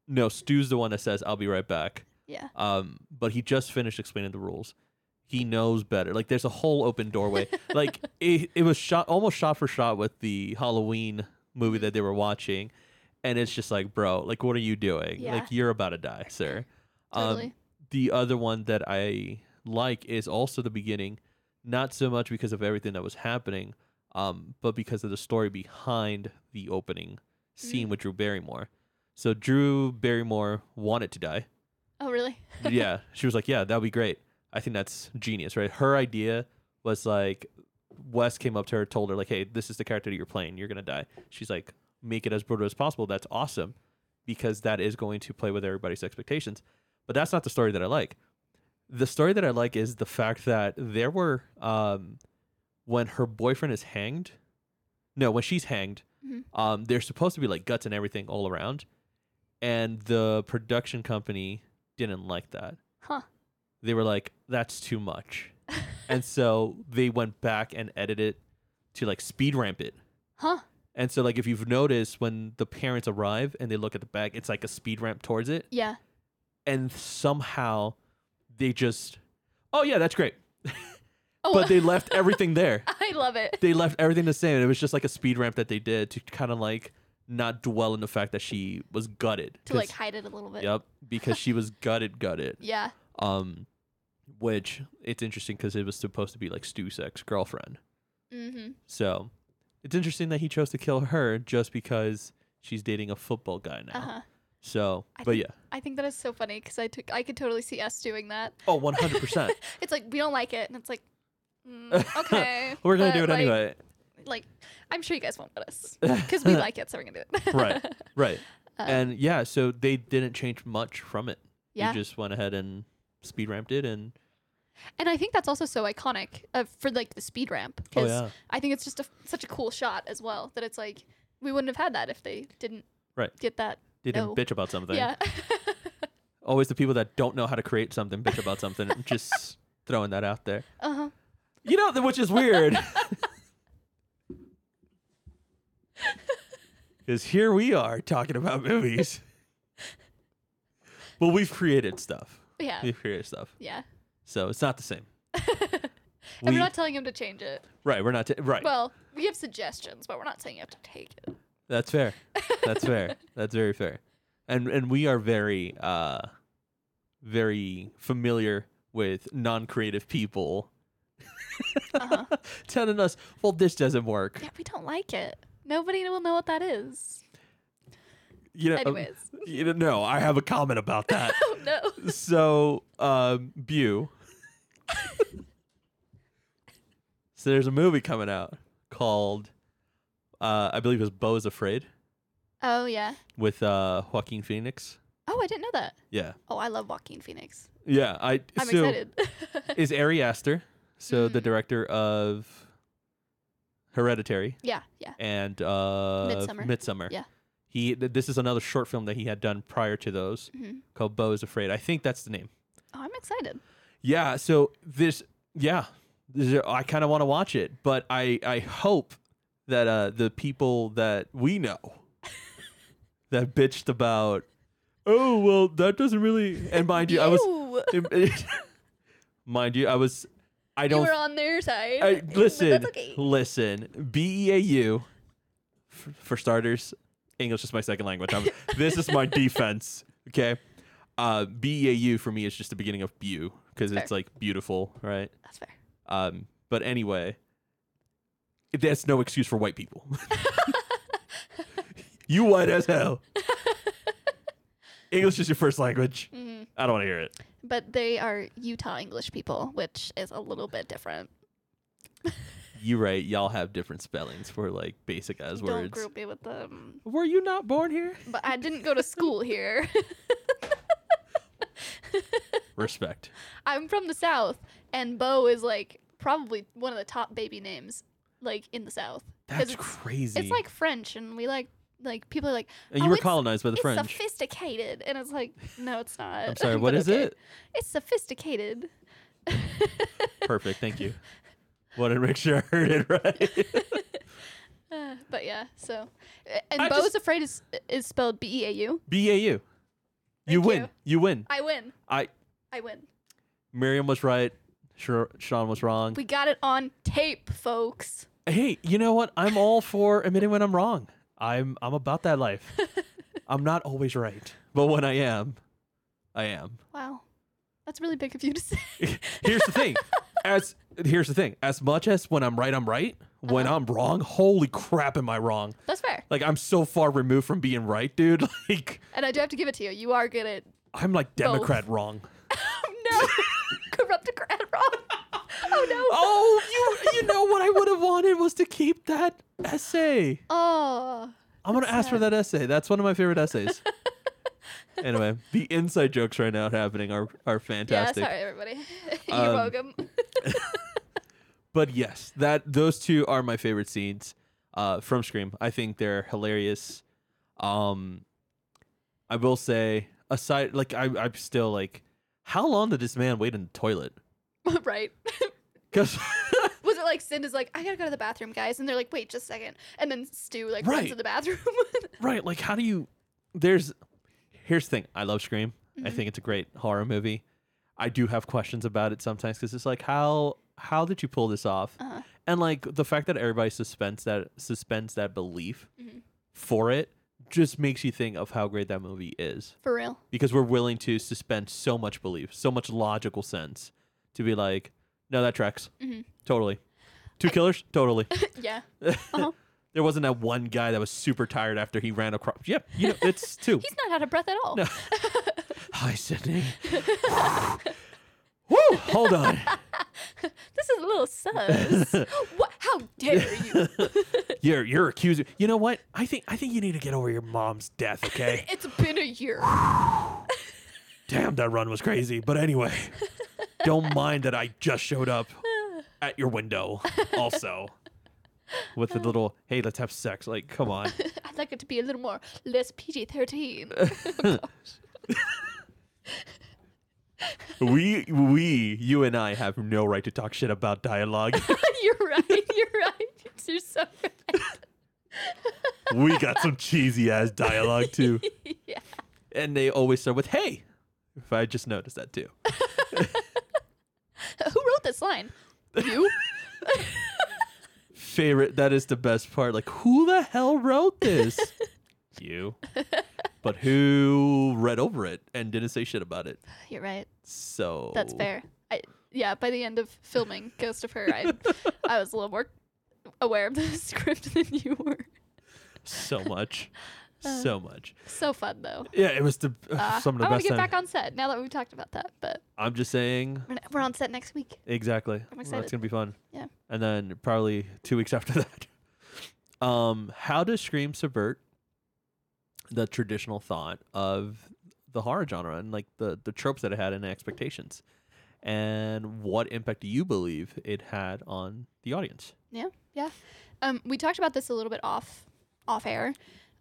Speaker 1: no, Stu's the one that says I'll be right back.
Speaker 2: Yeah.
Speaker 1: um, but he just finished explaining the rules. He knows better. Like there's a whole open doorway. like it, it was shot almost shot for shot with the Halloween movie that they were watching, and it's just like, bro, like what are you doing?
Speaker 2: Yeah.
Speaker 1: Like you're about to die, sir. Um,
Speaker 2: Totally.
Speaker 1: the other one that I like is also the beginning, not so much because of everything that was happening, um, but because of the story behind the opening scene
Speaker 2: Mm.
Speaker 1: with Drew Barrymore. So Drew Barrymore wanted to die
Speaker 2: oh, really?
Speaker 1: yeah, she was like, "Yeah, that'd be great." I think that's genius, right? Her idea was like, Wes came up to her, told her like, "Hey, this is the character that you're playing. You're gonna die." She's like, "Make it as brutal as possible." That's awesome, because that is going to play with everybody's expectations. But that's not the story that I like. The story that I like is the fact that there were, um, when her boyfriend is hanged, no, when she's hanged,
Speaker 2: Mhm.
Speaker 1: um, there's supposed to be like guts and everything all around, and the production company didn't like that.
Speaker 2: Huh.
Speaker 1: They were like, that's too much. and so they went back and edited it to like speed ramp it.
Speaker 2: Huh.
Speaker 1: And so like if you've noticed when the parents arrive and they look at the back, it's like a speed ramp towards it.
Speaker 2: Yeah.
Speaker 1: And somehow they just Oh yeah, that's great.
Speaker 2: Oh,
Speaker 1: But they left everything there.
Speaker 2: I love it.
Speaker 1: They left everything the same. It was just like a speed ramp that they did to kind of like not dwell in the fact that she was gutted.
Speaker 2: To like hide it a little bit.
Speaker 1: Yep, because she was gutted, gutted.
Speaker 2: Yeah.
Speaker 1: Um, which it's interesting because it was supposed to be like Stu's ex girlfriend.
Speaker 2: Mm-hmm.
Speaker 1: So it's interesting that he chose to kill her just because she's dating a football guy now.
Speaker 2: Uh huh.
Speaker 1: So,
Speaker 2: I
Speaker 1: but
Speaker 2: think-
Speaker 1: yeah,
Speaker 2: I think that is so funny because I took I could totally see us doing that.
Speaker 1: oh, one hundred percent.
Speaker 2: It's like we don't like it, and it's like, mm, okay,
Speaker 1: We're gonna do it
Speaker 2: like-
Speaker 1: anyway.
Speaker 2: Like, I'm sure you guys won't let us because we like it, so we're gonna do it.
Speaker 1: Right. Right.
Speaker 2: Uh,
Speaker 1: and yeah, so they didn't change much from it.
Speaker 2: yeah,
Speaker 1: just went ahead and speed ramped it, and
Speaker 2: and I think that's also so iconic uh, for like the speed ramp
Speaker 1: oh
Speaker 2: because
Speaker 1: yeah,
Speaker 2: I think it's just a, such a cool shot as well that it's like we wouldn't have had that if they didn't
Speaker 1: Right.
Speaker 2: get that.
Speaker 1: didn't
Speaker 2: no.
Speaker 1: bitch about something.
Speaker 2: Yeah.
Speaker 1: Always the people that don't know how to create something bitch about something. just throwing that out there.
Speaker 2: uh huh.
Speaker 1: You know, which is weird. Because here we are talking about movies. well, we've created stuff.
Speaker 2: Yeah.
Speaker 1: Created stuff.
Speaker 2: Yeah.
Speaker 1: So it's not the same.
Speaker 2: and
Speaker 1: We-
Speaker 2: we're not telling him to change it.
Speaker 1: right. We're not t- right.
Speaker 2: Well, we have suggestions, but we're not saying you have to take it.
Speaker 1: That's fair. That's fair. That's very fair. And and we are very uh very familiar with non-creative people
Speaker 2: Uh-huh.
Speaker 1: telling us, "Well, this doesn't work."
Speaker 2: yeah, we don't like it. Nobody will know what that is.
Speaker 1: You know,
Speaker 2: Anyways.
Speaker 1: you know, no, I have a comment about that.
Speaker 2: no.
Speaker 1: so, um Bew. so there's a movie coming out called uh I believe it was is Afraid
Speaker 2: Oh yeah.
Speaker 1: with uh Joaquin Phoenix.
Speaker 2: Oh, I didn't know that.
Speaker 1: Yeah.
Speaker 2: Oh, I love Joaquin Phoenix.
Speaker 1: Yeah, I
Speaker 2: I'm
Speaker 1: so
Speaker 2: excited.
Speaker 1: is Ari Aster, so the
Speaker 2: Mm.
Speaker 1: director of Hereditary
Speaker 2: yeah, yeah.
Speaker 1: and uh,
Speaker 2: Midsommar.
Speaker 1: Midsummer.
Speaker 2: Yeah.
Speaker 1: He th- this is another short film that he had done prior to those
Speaker 2: hmm
Speaker 1: called Beau is Afraid. I think that's the name.
Speaker 2: Oh, I'm excited.
Speaker 1: Yeah. So this, yeah, this is- I kind of want to watch it, but I I hope that uh the people that we know that bitched about, oh well, that doesn't really. And mind you, I was mind you, I was. I don't You
Speaker 2: were on their side.
Speaker 1: I, listen,
Speaker 2: okay.
Speaker 1: listen. B E A U, for starters. English is my second language. I'm, this is my defense. Okay. Uh, B E A U for me is just the beginning of beau because it's like beautiful, right?
Speaker 2: That's fair.
Speaker 1: Um, but anyway, that's no excuse for white people. you white as hell. English is your first language.
Speaker 2: hmm
Speaker 1: I don't want to hear it.
Speaker 2: But they are Utah English people, which is a little bit different.
Speaker 1: You right. Y'all have different spellings for like basic as
Speaker 2: Don't
Speaker 1: words.
Speaker 2: group me with them.
Speaker 1: Were you not born here?
Speaker 2: But I didn't go to school here.
Speaker 1: Respect.
Speaker 2: I'm from the South, and Bo is like probably one of the top baby names, like in the South. 'Cause
Speaker 1: That's
Speaker 2: it's,
Speaker 1: crazy.
Speaker 2: It's like French, and we like like people are like
Speaker 1: and you
Speaker 2: oh,
Speaker 1: were
Speaker 2: it's-
Speaker 1: colonized by the
Speaker 2: it's
Speaker 1: French.
Speaker 2: sophisticated, and it's like no, it's not.
Speaker 1: I'm sorry. What
Speaker 2: But
Speaker 1: is
Speaker 2: okay.
Speaker 1: it?
Speaker 2: It's sophisticated.
Speaker 1: Perfect. Thank you. Wanted to make sure I heard it right.
Speaker 2: Uh, but yeah, so and
Speaker 1: I
Speaker 2: Bo's
Speaker 1: just-
Speaker 2: afraid is is spelled B E A U.
Speaker 1: B A U. You
Speaker 2: Thank
Speaker 1: win.
Speaker 2: you.
Speaker 1: You win.
Speaker 2: I win.
Speaker 1: I.
Speaker 2: I win.
Speaker 1: Miriam was right. Sure, Sean was wrong.
Speaker 2: We got it on tape, folks.
Speaker 1: hey, you know what? I'm all for admitting when I'm wrong. I'm I'm about that life. I'm not always right, but when I am, I am.
Speaker 2: Wow, that's really big of you to say.
Speaker 1: Here's the thing. As here's the thing. As much as when I'm right, I'm right. When
Speaker 2: Uh-huh.
Speaker 1: I'm wrong, holy crap, am I wrong?
Speaker 2: That's fair,
Speaker 1: Like I'm so far removed from being right, dude. Like
Speaker 2: and I do have to give it to you. You are good at
Speaker 1: I'm like Democrat wrong.
Speaker 2: Oh no, corruptocrat wrong. Oh no.
Speaker 1: Oh, you you know what I would have wanted was to keep that essay.
Speaker 2: Oh.
Speaker 1: I'm gonna ask for that essay. That's one of my favorite essays. anyway, the inside jokes right now happening are are fantastic.
Speaker 2: Yeah, sorry everybody. You're
Speaker 1: Um,
Speaker 2: welcome.
Speaker 1: But yes, that those two are my favorite scenes uh, from Scream. I think they're hilarious. Um, I will say, aside, like I, I'm still like, how long did this man wait in the toilet?
Speaker 2: right.
Speaker 1: Because
Speaker 2: Was it like Cinda's like, I gotta go to the bathroom, guys, and they're like, wait, just a second, and then Stu like runs to the bathroom.
Speaker 1: right, like how do you? There's, here's the thing. I love Scream. I
Speaker 2: Mhm.
Speaker 1: think it's a great horror movie. I do have questions about it sometimes because it's like how how did you pull this off?
Speaker 2: uh,
Speaker 1: And like the fact that everybody suspends that suspends that belief
Speaker 2: Mhm.
Speaker 1: for it just makes you think of how great that movie is
Speaker 2: for real.
Speaker 1: because we're willing to suspend so much belief, so much logical sense to be like, no, that tracks
Speaker 2: Mhm.
Speaker 1: totally. Two killers, totally.
Speaker 2: yeah. Uh-huh.
Speaker 1: there wasn't that one guy that was super tired after he ran across. Yep, you know, it's two.
Speaker 2: He's not out of breath at all.
Speaker 1: No. Hi, Sidney. Woo! Hold on.
Speaker 2: this is a little sus. what? How dare you?
Speaker 1: You're you're accusing. You know what? I think I think you need to get over your mom's death. Okay.
Speaker 2: it's been a year.
Speaker 1: Damn, that run was crazy. But anyway, don't mind that I just showed up at your window. Also, with a little hey, let's have sex. Like, come on.
Speaker 2: I'd like it to be a little more less PG thirteen.
Speaker 1: Oh, we we you and I have no right to talk shit about dialogue.
Speaker 2: you're right. You're right. You're so right.
Speaker 1: we got some cheesy ass dialogue too,
Speaker 2: yeah.
Speaker 1: and they always start with hey. If I just noticed that too.
Speaker 2: Who wrote this? this line. You?
Speaker 1: Favorite. That is the best part. Like, who the hell wrote this? you. But who read over it and didn't say shit about it?
Speaker 2: You're right.
Speaker 1: So
Speaker 2: That's fair. I yeah. By the end of filming Ghost of Her, I I was a little more aware of the script than you were.
Speaker 1: So much.
Speaker 2: Uh,
Speaker 1: so much.
Speaker 2: So fun though.
Speaker 1: Yeah, it was the
Speaker 2: Uh,
Speaker 1: some of the
Speaker 2: I want
Speaker 1: best
Speaker 2: to get
Speaker 1: time.
Speaker 2: back on set now that we've talked about that. But
Speaker 1: I'm just saying
Speaker 2: we're, we're on set next week.
Speaker 1: exactly.
Speaker 2: I'm
Speaker 1: Well,
Speaker 2: excited.
Speaker 1: That's gonna be fun.
Speaker 2: Yeah.
Speaker 1: And then probably two weeks after that. Um, how does Scream subvert the traditional thought of the horror genre and like the the tropes that it had and expectations? And what impact do you believe it had on the audience? Yeah. Yeah.
Speaker 2: Um, we talked about this a little bit off off air.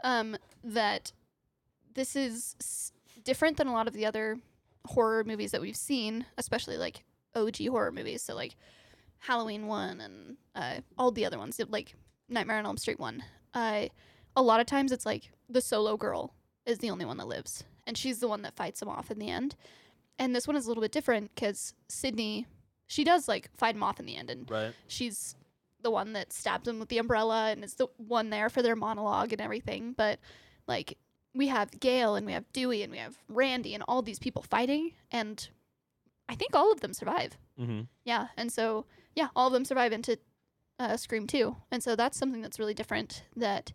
Speaker 2: Um, that this is s- different than a lot of the other horror movies that we've seen, especially like OG horror movies. So like Halloween one and uh, all the other ones, like Nightmare on Elm Street one. Uh, a lot of times it's like the solo girl is the only one that lives, and she's the one that fights them off in the end. And this one is a little bit different because Sidney, she does like fight him off in the end, and
Speaker 1: Right.
Speaker 2: she's the one that stabs him with the umbrella and is the one there for their monologue and everything. But like we have Gail and we have Dewey and we have Randy and all these people fighting and I think all of them survive.
Speaker 1: Mm-hmm.
Speaker 2: Yeah. And so yeah, all of them survive into uh, Scream 2. And so that's something that's really different that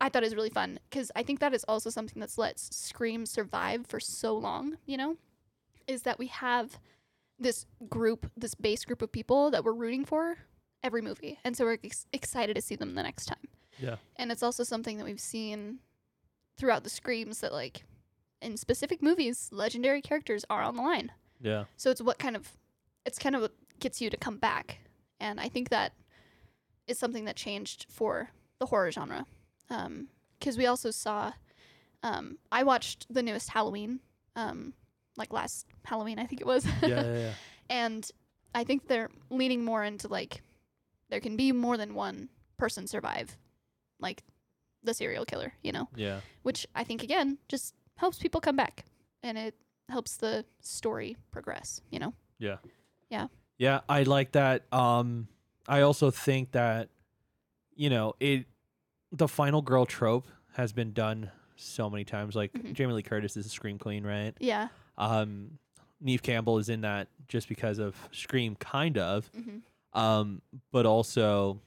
Speaker 2: I thought it was really fun because I think that is also something that's let Scream survive for so long, you know, is that we have this group, this base group of people that we're rooting for every movie. And so we're ex- excited to see them the next time.
Speaker 1: Yeah.
Speaker 2: And it's also something that we've seen throughout the Screams that, like, in specific movies, legendary characters are on the line.
Speaker 1: Yeah.
Speaker 2: So it's what kind of it's kind of what gets you to come back, and I think that is something that changed for the horror genre. Because we also saw, um, I watched the newest Halloween, um, like last Halloween, I think it was,
Speaker 1: Yeah. Yeah. yeah.
Speaker 2: and I think they're leaning more into like there can be more than one person survive, like the serial killer, you know,
Speaker 1: yeah.
Speaker 2: which I think again just helps people come back, and it helps the story progress, you know.
Speaker 1: Yeah, Yeah. Yeah. I like that. Um, I also think that, you know, it, the final girl trope has been done so many times. Like
Speaker 2: Mhm.
Speaker 1: Jamie Lee Curtis is a scream queen, right?
Speaker 2: Yeah.
Speaker 1: Um, Neve Campbell is in that just because of Scream, kind of.
Speaker 2: Mm-hmm.
Speaker 1: Um, but also,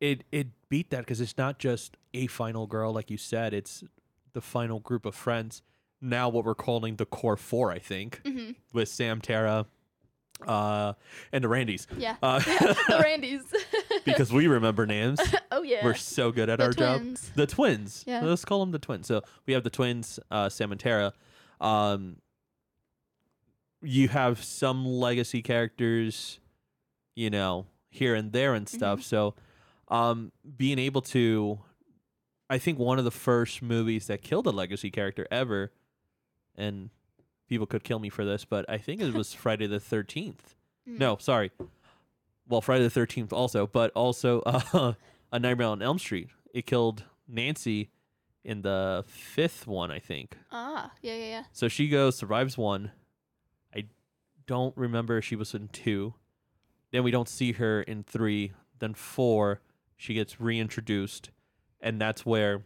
Speaker 1: it it beat that because it's not just a final girl, like you said. It's the final group of friends. Now, what we're calling the core four, I think,
Speaker 2: Mm-hmm.
Speaker 1: with Sam, Tara, uh, and the Randys.
Speaker 2: Yeah.
Speaker 1: Uh,
Speaker 2: yeah. The Randys.
Speaker 1: because we remember names.
Speaker 2: oh yeah.
Speaker 1: We're so good at
Speaker 2: the
Speaker 1: our job. The twins.
Speaker 2: Yeah.
Speaker 1: Let's call them the twins. So we have the twins, uh, Sam and Tara. Um, you have some legacy characters, you know, here and there and stuff.
Speaker 2: Mm-hmm.
Speaker 1: So um, being able to, I think one of the first movies that killed a legacy character ever, and people could kill me for this, but I think it was Friday the 13th.
Speaker 2: Mm.
Speaker 1: No, sorry. Well, Friday the Thirteenth also, but also uh, a Nightmare on Elm Street. It killed Nancy in the fifth one, I think.
Speaker 2: Ah. Yeah. Yeah. Yeah.
Speaker 1: So she goes, survives one. I don't remember if she was in two. Then we don't see her in three. Then four, she gets reintroduced, and that's where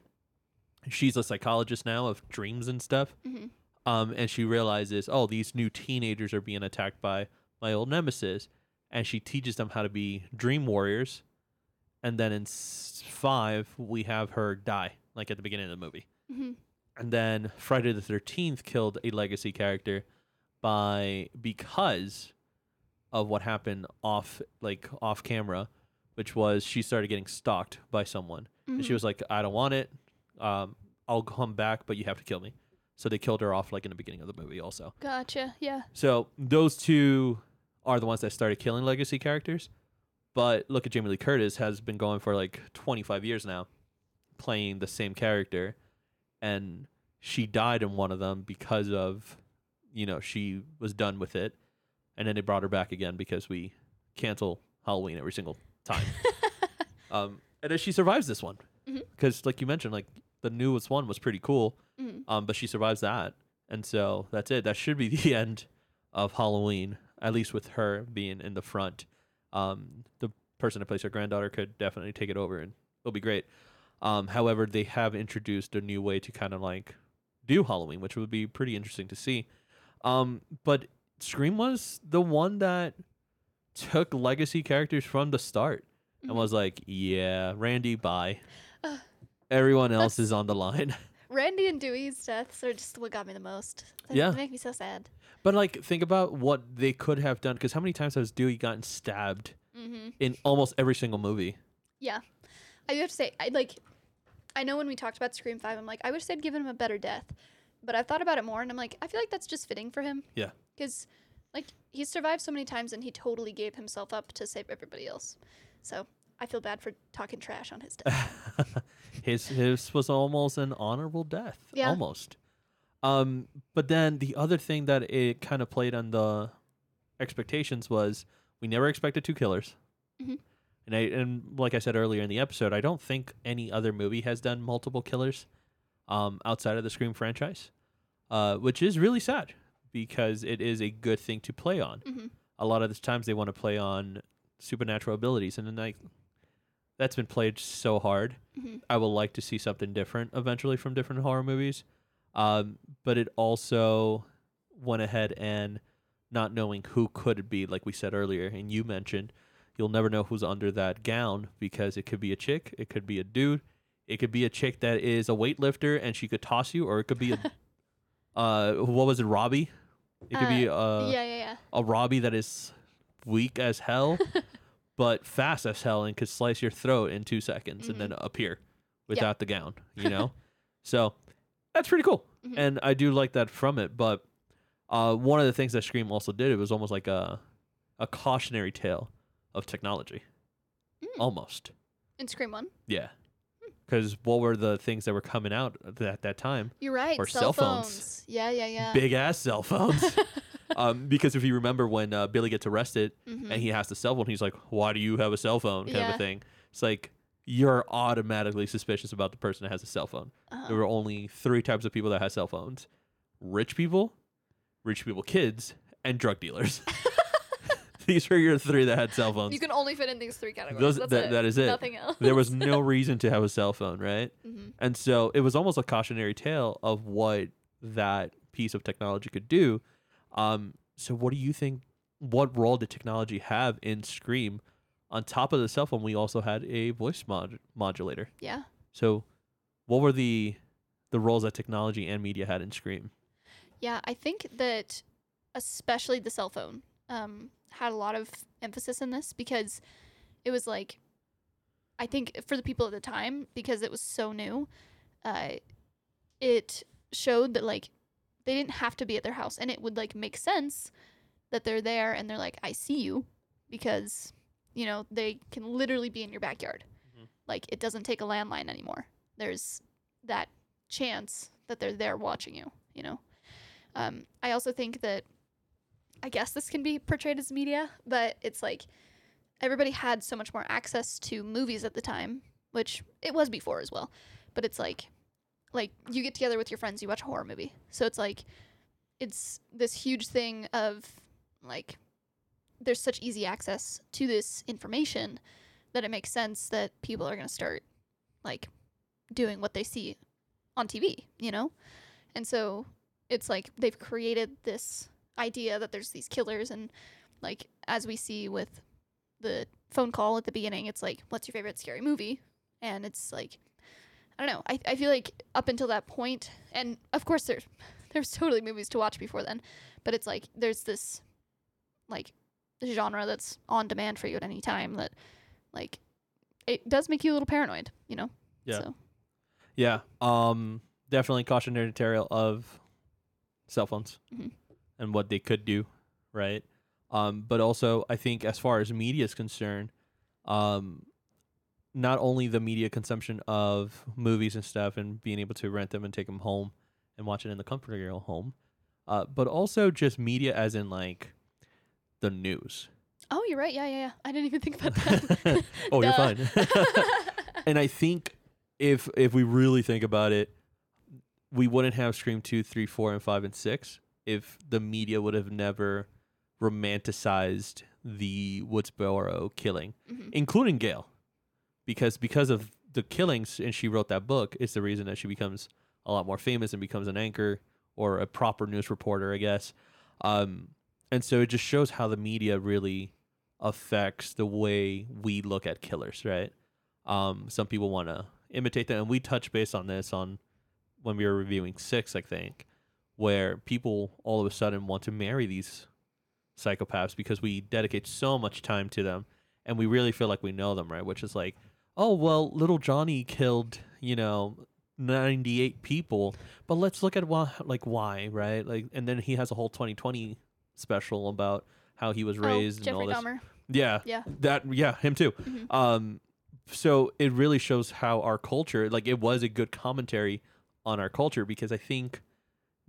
Speaker 1: she's a psychologist now of dreams and stuff.
Speaker 2: Mm-hmm.
Speaker 1: Um, and she realizes, oh, these new teenagers are being attacked by my old nemesis, and she teaches them how to be dream warriors. And then in s- five, we have her die, like at the beginning of the movie.
Speaker 2: Mm-hmm.
Speaker 1: And then Friday the Thirteenth killed a legacy character by because of what happened off, like off camera, which was she started getting stalked by someone, and she was like, "I don't want it. Um, I'll come back, but you have to kill me." So they killed her off, like in the beginning of the movie, also.
Speaker 2: Gotcha. Yeah.
Speaker 1: So those two are the ones that started killing legacy characters. But look at Jamie Lee Curtis has been going for like 25 years now, playing the same character, and she died in one of them because of, you know, she was done with it, and then they brought her back again because we cancel Halloween every single time. um, and then she survives this one because, like you mentioned, like the newest one was pretty cool.
Speaker 2: Mm.
Speaker 1: Um, but she survives that, and so that's it. That should be the end of Halloween. at least with her being in the front. Um, the person that plays her granddaughter could definitely take it over and it'll be great. Um, however, they have introduced a new way to kind of like do Halloween, which would be pretty interesting to see. Um, but Scream was the one that took legacy characters from the start and
Speaker 2: Mhm.
Speaker 1: was like, yeah, Randy, bye.
Speaker 2: Ugh.
Speaker 1: Everyone else is on the line.
Speaker 2: Randy and Dewey's deaths are just what got me the most. They,
Speaker 1: Yeah.
Speaker 2: make me so sad.
Speaker 1: but like, think about what they could have done. Because how many times has Dewey gotten stabbed
Speaker 2: Mm-hmm.
Speaker 1: in almost every single movie?
Speaker 2: Yeah, I do have to say, I like. I know when we talked about Scream Five, I'm like, I wish they'd given him a better death, but I've thought about it more, and I'm like, I feel like that's just fitting for him.
Speaker 1: Yeah.
Speaker 2: because like he survived so many times, and he totally gave himself up to save everybody else. So I feel bad for talking trash on his death.
Speaker 1: his his was almost an honorable death.
Speaker 2: Yeah.
Speaker 1: Almost. Um, but then the other thing that it kind of played on the expectations was we never expected two killers.
Speaker 2: Mhm.
Speaker 1: And I and like I said earlier in the episode, I don't think any other movie has done multiple killers um outside of the Scream franchise. Uh, which is really sad because it is a good thing to play on.
Speaker 2: Mhm.
Speaker 1: A lot of the times they want to play on supernatural abilities and then like that's been played so hard.
Speaker 2: Mhm.
Speaker 1: I would like to see something different eventually from different horror movies. Um, but it also went ahead and not knowing who could it be, like we said earlier, and you mentioned, you'll never know who's under that gown because it could be a chick, it could be a dude, it could be a chick that is a weightlifter and she could toss you, or it could be a, uh, what was it, Robbie? It could be uh,
Speaker 2: yeah, yeah, yeah.
Speaker 1: a Robbie that is weak as hell, but fast as hell and could slice your throat in two seconds and then appear without the gown, you know? so that's pretty cool.
Speaker 2: Mhm.
Speaker 1: And I do like that from it. But uh, one of the things that Scream also did, it was almost like a, a cautionary tale of technology.
Speaker 2: Mm.
Speaker 1: Almost.
Speaker 2: In Scream One,
Speaker 1: Yeah. Because what were the things that were coming out at that, that time?
Speaker 2: you're right.
Speaker 1: Or
Speaker 2: cell,
Speaker 1: cell phones.
Speaker 2: phones. Yeah, yeah, yeah.
Speaker 1: Big ass cell phones. um, because if you remember when uh, Billy gets arrested,
Speaker 2: Mhm.
Speaker 1: and he has the cell phone. He's like, "Why do you have a cell phone?" kind of a thing. It's like you're automatically suspicious about the person that has a cell phone.
Speaker 2: Uh-huh.
Speaker 1: There were only three types of people that had cell phones: rich people, rich people kids, and drug dealers. These were your three that had cell phones.
Speaker 2: You can only fit in these three categories.
Speaker 1: Those-
Speaker 2: That's
Speaker 1: that-
Speaker 2: it.
Speaker 1: that is it.
Speaker 2: Nothing else.
Speaker 1: there was no reason to have a cell phone, right?
Speaker 2: Mhm.
Speaker 1: And so it was almost a cautionary tale of what that piece of technology could do. Um, so what do you think? What role did technology have in Scream? On top of the cell phone, we also had a voice mod- modulator.
Speaker 2: Yeah.
Speaker 1: So, what were the the roles that technology and media had in Scream?
Speaker 2: Yeah, I think that especially the cell phone um, had a lot of emphasis in this because it was like, I think for the people at the time, because it was so new, uh, it showed that like they didn't have to be at their house and it would like make sense that they're there and they're like, I see you because, you know, they can literally be in your backyard.
Speaker 1: Mhm.
Speaker 2: Like it doesn't take a landline anymore. There's that chance that they're there watching you, you know? Um, I also think that I guess this can be portrayed as media, but it's like everybody had so much more access to movies at the time, which it was before as well. But it's like like you get together with your friends, you watch a horror movie. So it's like it's this huge thing of like there's such easy access to this information that it makes sense that people are going to start like doing what they see on TV, you know? And so it's like they've created this idea that there's these killers and like as we see with the phone call at the beginning, it's like, what's your favorite scary movie? And it's like I don't know. I, I feel like up until that point and of course there's there's totally movies to watch before then, but it's like there's this like genre that's on demand for you at any time that like it does make you a little paranoid, you know?
Speaker 1: Yeah.
Speaker 2: So
Speaker 1: Yeah, um, definitely cautionary tale of cell phones
Speaker 2: Mhm.
Speaker 1: and what they could do, right? Um, but also, I think as far as media is concerned, um, not only the media consumption of movies and stuff and being able to rent them and take them home and watch it in the comfort of your own home, uh, but also just media as in like the news.
Speaker 2: Oh, you're right. Yeah, yeah, yeah. I didn't even think about that.
Speaker 1: oh, you're fine. and I think if if we really think about it, we wouldn't have Scream two, three, four, and five and six if the media would have never romanticized the Woodsboro killing,
Speaker 2: Mhm.
Speaker 1: including Gail, because because of the killings, and she wrote that book. Is the reason that she becomes a lot more famous and becomes an anchor or a proper news reporter, I guess. Um, and so it just shows how the media really affects the way we look at killers, right? Um, some people want to imitate them, and we touch base on this on when we were reviewing six, I think, where people all of a sudden want to marry these psychopaths because we dedicate so much time to them, and we really feel like we know them, right? Which is like, oh well, little Johnny killed, you know. 98 people but let's look at why like why right like and then he has a whole 2020 special about how he was raised
Speaker 2: oh,
Speaker 1: and
Speaker 2: Jeffrey
Speaker 1: all this
Speaker 2: Dahmer.
Speaker 1: yeah
Speaker 2: Yeah.
Speaker 1: that yeah him too
Speaker 2: Mhm.
Speaker 1: um so it really shows how our culture like it was a good commentary on our culture because i think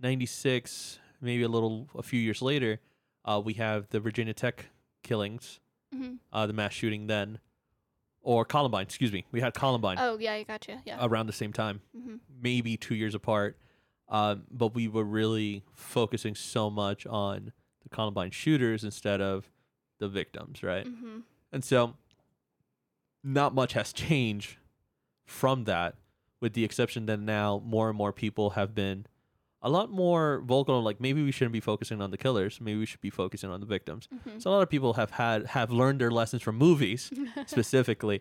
Speaker 1: 96 maybe a little a few years later uh we have the virginia tech killings
Speaker 2: hmm
Speaker 1: uh the mass shooting then or columbine excuse me we had columbine
Speaker 2: Oh yeah, I gotcha. Yeah.
Speaker 1: around the same time
Speaker 2: hmm
Speaker 1: maybe two years apart. Um, but we were really focusing so much on the Columbine shooters instead of the victims, right?
Speaker 2: hmm
Speaker 1: And so, not much has changed from that, with the exception that now more and more people have been a lot more vocal. Like maybe we shouldn't be focusing on the killers. Maybe we should be focusing on the victims.
Speaker 2: hmm
Speaker 1: So a lot of people have had have learned their lessons from movies specifically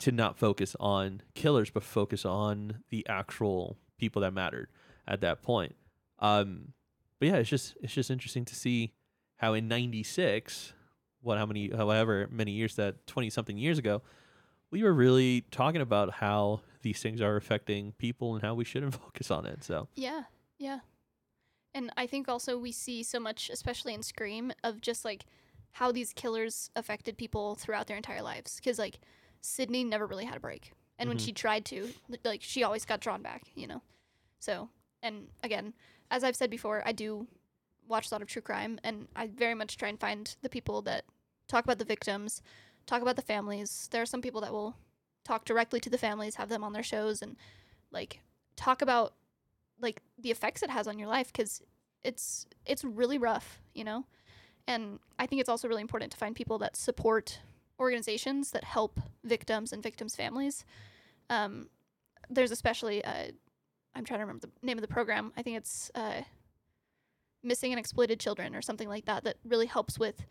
Speaker 1: to not focus on killers but focus on the actual people that mattered at that point um but yeah it's just it's just interesting to see how in 96 what how many however many years that 20 something years ago we were really talking about how these things are affecting people and how we shouldn't focus on it so
Speaker 2: Yeah, yeah. And I think also we see so much, especially in Scream, of just like how these killers affected people throughout their entire lives. Because like Sidney never really had a break, and when
Speaker 1: Mhm.
Speaker 2: she tried to, like she always got drawn back, you know. So, and again, as I've said before, I do watch a lot of true crime, and I very much try and find the people that talk about the victims, talk about the families. There are some people that will talk directly to the families, have them on their shows, and like talk about like the effects it has on your life because it's it's really rough, you know. And I think it's also really important to find people that support organizations that help victims and victims' families. Um, there's especially uh, I'm trying to remember the name of the program. I think it's uh, missing and exploited children or something like that that really helps with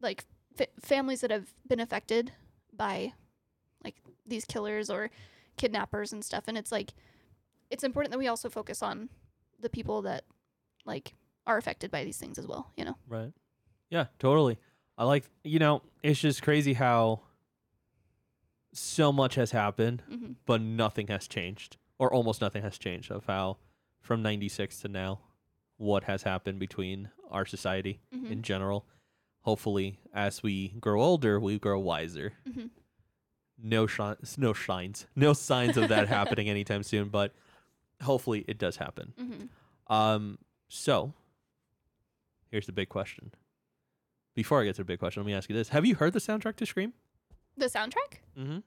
Speaker 2: like fa- families that have been affected by like these killers or kidnappers and stuff and it's like it's important that we also focus on the people that like are affected by these things as well you know
Speaker 1: Right. Yeah, totally. I like you know, it's just crazy how so much has happened,
Speaker 2: hmm
Speaker 1: but nothing has changed. Or almost nothing has changed of how from 96 to now what has happened between our society
Speaker 2: hmm
Speaker 1: in general. Hopefully as we grow older, we grow wiser.
Speaker 2: hmm
Speaker 1: No shines no shines. No signs of that happening anytime soon, but hopefully it does happen.
Speaker 2: hmm
Speaker 1: Um, so here's the big question. Before I get to the big question, let me ask you this: Have you heard the soundtrack to Scream?
Speaker 2: the soundtrack
Speaker 1: Mm-hmm.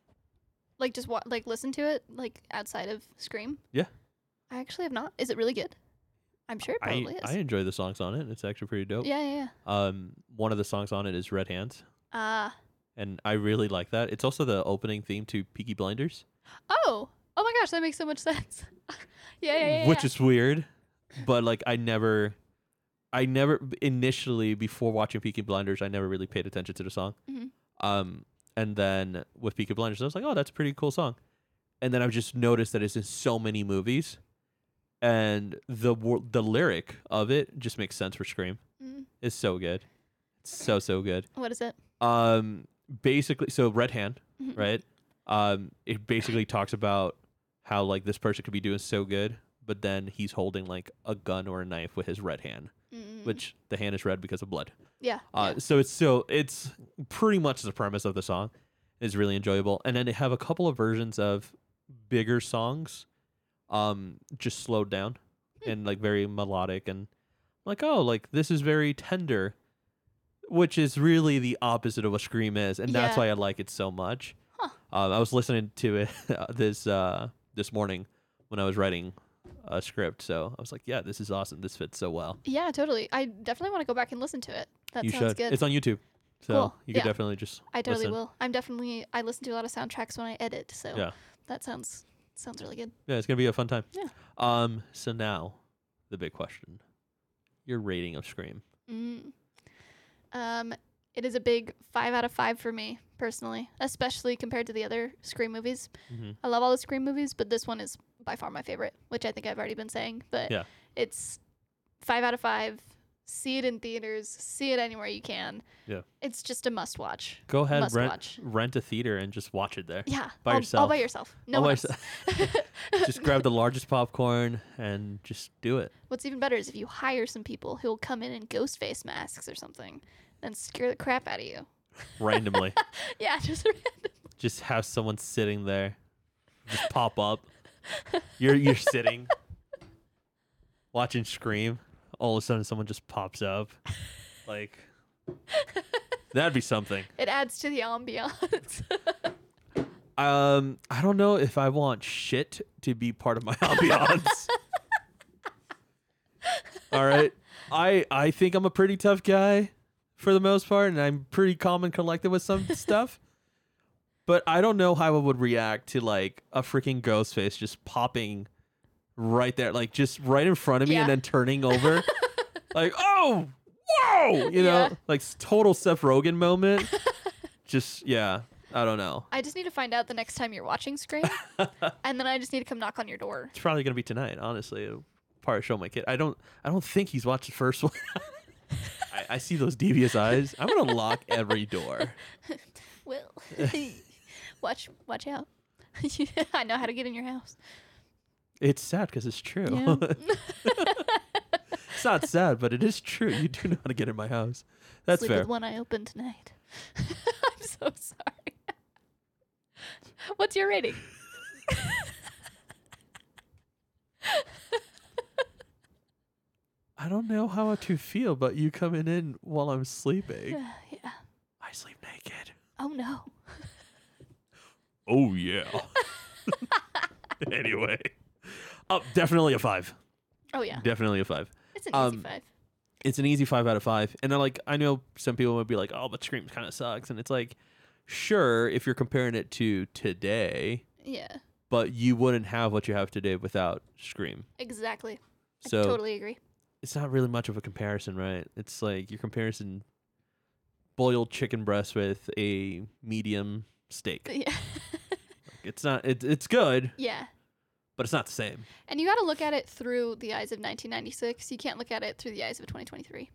Speaker 2: like just wa- like listen to it like outside of scream
Speaker 1: Yeah.
Speaker 2: i actually have not is it really good i'm sure it probably
Speaker 1: I
Speaker 2: is I
Speaker 1: enjoy the songs on it. It's actually pretty dope.
Speaker 2: yeah yeah yeah
Speaker 1: Um, one of the songs on it is Red Hands,
Speaker 2: ah
Speaker 1: and I really like that. It's also the opening theme to Peaky Blinders,
Speaker 2: oh my gosh that makes so much sense yeah yeah yeah,
Speaker 1: which
Speaker 2: yeah.
Speaker 1: is weird, but like I never. I never initially before watching Peaky Blinders, I never really paid attention to the song.
Speaker 2: Mhm.
Speaker 1: Um, and then with Peaky Blinders, I was like, "Oh, that's a pretty cool song." And then I've just noticed that it's in so many movies, and the the lyric of it just makes sense for Scream.
Speaker 2: Mhm.
Speaker 1: It's so good, it's so so good.
Speaker 2: what is it
Speaker 1: Um, basically, so Red Hand,
Speaker 2: Mhm.
Speaker 1: right? Um, it basically talks about how like this person could be doing so good, but then he's holding like a gun or a knife with his red hand,
Speaker 2: Mm.
Speaker 1: which the hand is red because of blood.
Speaker 2: yeah,
Speaker 1: Uh,
Speaker 2: yeah.
Speaker 1: So it's so it's pretty much the premise of the song. is really enjoyable, and then they have a couple of versions of bigger songs, um, just slowed down
Speaker 2: Hmm.
Speaker 1: and like very melodic and like oh like this is very tender, which is really the opposite of what scream is, and that's
Speaker 2: Yeah.
Speaker 1: why I like it so much.
Speaker 2: Huh.
Speaker 1: Um, I was listening to it this uh this morning when I was writing a script. So I was like, yeah, this is awesome. This fits so well.
Speaker 2: Yeah, totally. I definitely want to go back and listen to it. That
Speaker 1: you
Speaker 2: sounds
Speaker 1: should.
Speaker 2: good.
Speaker 1: It's on YouTube. So
Speaker 2: Cool.
Speaker 1: you could
Speaker 2: Yeah.
Speaker 1: definitely just
Speaker 2: I totally
Speaker 1: listen.
Speaker 2: will. I'm definitely I listen to a lot of soundtracks when I edit, so
Speaker 1: Yeah.
Speaker 2: that sounds sounds really good.
Speaker 1: Yeah, it's gonna be a fun time.
Speaker 2: Yeah.
Speaker 1: Um. So now, the big question: Your rating of Scream.
Speaker 2: Mm. Um, it is a big five out of five for me personally, especially compared to the other Scream movies.
Speaker 1: Mm-hmm.
Speaker 2: I love all the Scream movies, but this one is by far my favorite, which I think I've already been saying. But
Speaker 1: Yeah.
Speaker 2: it's five out of five. See it in theaters. See it anywhere you can.
Speaker 1: Yeah.
Speaker 2: It's just a must watch.
Speaker 1: Go ahead,
Speaker 2: Must
Speaker 1: rent
Speaker 2: watch.
Speaker 1: rent a theater and just watch it there.
Speaker 2: Yeah.
Speaker 1: By
Speaker 2: all, all by yourself. No
Speaker 1: All
Speaker 2: one else.
Speaker 1: just grab the largest popcorn and just do it.
Speaker 2: What's even better is if you hire some people who will come in in ghost face masks or something, then scare the crap out of you.
Speaker 1: Randomly.
Speaker 2: Yeah, just random.
Speaker 1: just have someone sitting there, just pop up. You're you're sitting, watching Scream. All of a sudden, someone just pops up. Like that'd be something.
Speaker 2: It adds to the ambiance.
Speaker 1: Um, I don't know if I want shit to be part of my ambiance. All right, I I think I'm a pretty tough guy for the most part, and I'm pretty calm and collected with some stuff. But I don't know how I would react to like a freaking ghost face just popping right there, like just right in front of me,
Speaker 2: Yeah.
Speaker 1: and then turning over, like oh whoa, you know,
Speaker 2: Yeah.
Speaker 1: like s- total Seth Rogen moment. just yeah, I don't know.
Speaker 2: I just need to find out the next time you're watching Scream, and then I just need to come knock on your door.
Speaker 1: It's probably gonna be tonight. Honestly, probably show my kid. I don't. I don't think he's watched the first one. I, I see those devious eyes. I'm gonna lock every door.
Speaker 2: Will, watch watch out. I know how to get in your house.
Speaker 1: It's sad because it's true.
Speaker 2: Yeah.
Speaker 1: it's not sad, but it is true. You do know how to get in my house. That's
Speaker 2: Sleep
Speaker 1: fair.
Speaker 2: with one eye open tonight. I'm so sorry. What's your rating?
Speaker 1: I don't know how to feel, but you coming in while I'm sleeping.
Speaker 2: yeah.
Speaker 1: I sleep naked.
Speaker 2: Oh no.
Speaker 1: Oh yeah. anyway, oh, definitely a five.
Speaker 2: Oh yeah.
Speaker 1: Definitely a five.
Speaker 2: It's an easy
Speaker 1: Um,
Speaker 2: five.
Speaker 1: it's an easy five out of five. And I like I know some people would be like, "Oh, but Scream kind of sucks," and it's like, sure, if you're comparing it to today,
Speaker 2: Yeah.
Speaker 1: but you wouldn't have what you have today without Scream.
Speaker 2: Exactly.
Speaker 1: So
Speaker 2: I totally agree.
Speaker 1: It's not really much of a comparison, right? It's like your comparison boiled chicken breast with a medium steak.
Speaker 2: Yeah.
Speaker 1: It's not. It, it's good,
Speaker 2: yeah.
Speaker 1: but it's not the same.
Speaker 2: And you got to look at it through the eyes of 1996. You can't look at it through the eyes of 2023.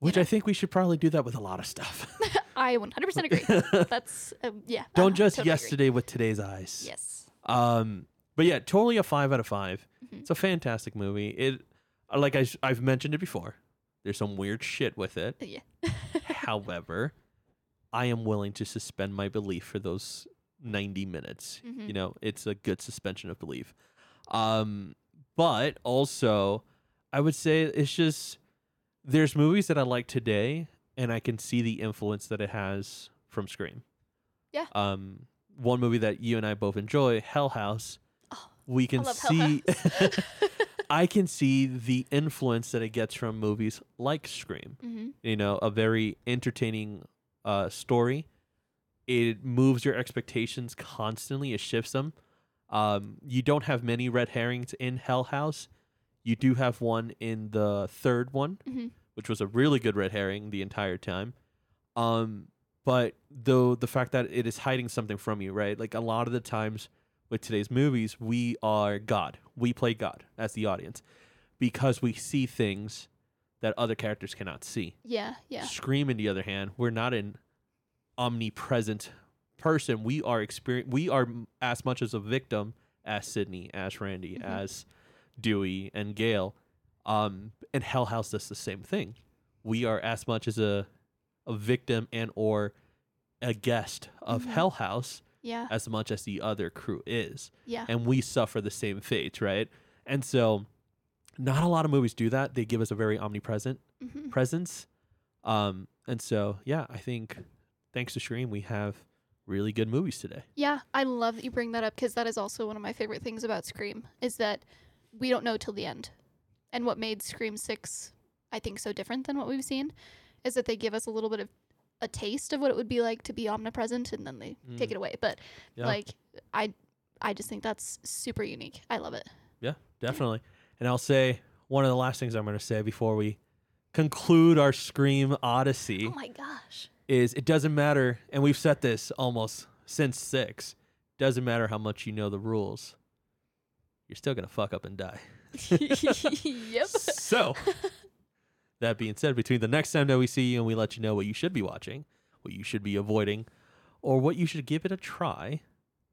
Speaker 1: Which
Speaker 2: know.
Speaker 1: I think we should probably do that with a lot of stuff.
Speaker 2: I 100% agree. That's um, yeah.
Speaker 1: Don't
Speaker 2: uh,
Speaker 1: just
Speaker 2: totally agree.
Speaker 1: yesterday with today's eyes.
Speaker 2: Yes.
Speaker 1: Um, but yeah, totally a five out of 5
Speaker 2: Mhm.
Speaker 1: It's a fantastic movie. It, like I, have mentioned it before. There's some weird shit with it.
Speaker 2: Yeah.
Speaker 1: However, I am willing to suspend my belief for those 90 minutes.
Speaker 2: Mhm.
Speaker 1: You know, it's a good suspension of belief. Um, but also, I would say it's just there's movies that I like today, and I can see the influence that it has from Scream.
Speaker 2: Yeah.
Speaker 1: Um, one movie that you and I both enjoy, Hell House.
Speaker 2: Oh,
Speaker 1: we can
Speaker 2: love Hell
Speaker 1: see. I can see the influence that it gets from movies like Scream.
Speaker 2: Hmm
Speaker 1: you know a very entertaining uh story. It moves your expectations constantly. It shifts them. Um you don't have many red herrings in hell house. You do have one in the third one
Speaker 2: hmm
Speaker 1: which was a really good red herring the entire time. Um but though the fact that it is hiding something from you right? Like a lot of the times with today's movies we are god we play god as the audience because we see things that other characters cannot see
Speaker 2: Yeah. Yeah.
Speaker 1: Scream, on the other hand, we're not an omnipresent person. We are experience. We are as much as a victim as Sidney, as Randy,
Speaker 2: Mhm.
Speaker 1: as Dewey, and Gail. Um, and Hell House does the same thing. We are as much as a a victim and or a guest of
Speaker 2: Mhm.
Speaker 1: Hell House
Speaker 2: Yeah.
Speaker 1: as much as the other crew is
Speaker 2: Yeah.
Speaker 1: and we suffer the same fate, right? And so, not a lot of movies do that. They give us a very omnipresent
Speaker 2: hmm
Speaker 1: presence. Um, and so, yeah, I think thanks to Scream, we have really good movies today.
Speaker 2: Yeah, I love that you bring that up because that is also one of my favorite things about Scream is that we don't know till the end. And what made Scream 6 I think so different than what we've seen is that they give us a little bit of a taste of what it would be like to be omnipresent and then they take
Speaker 1: Mm.
Speaker 2: it away. But
Speaker 1: Yeah.
Speaker 2: like I I just think that's super unique. I love it.
Speaker 1: Yeah, definitely. And I'll say one of the last things I'm going to say before we conclude our Scream Odyssey
Speaker 2: Oh my gosh.
Speaker 1: is it doesn't matter, and we've said this almost since six. Doesn't matter how much you know the rules, you're still gonna fuck up and die.
Speaker 2: yep.
Speaker 1: So, that being said, between the next time that we see you and we let you know what you should be watching, what you should be avoiding, or what you should give it a try,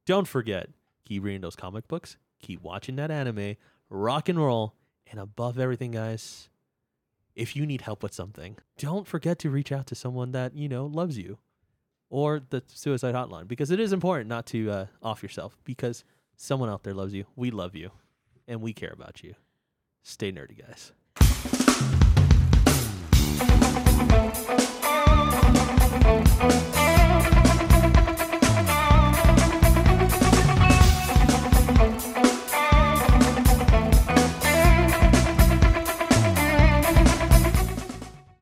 Speaker 1: don't forget keep reading those comic books, keep watching that anime, rock and roll, and above everything, guys, if you need help with something, don't forget to reach out to someone that you know loves you, or the suicide hotline, because it is important not to uh, off yourself, because someone out there loves you, we love you, and we care about you. Stay nerdy, guys. Thank you.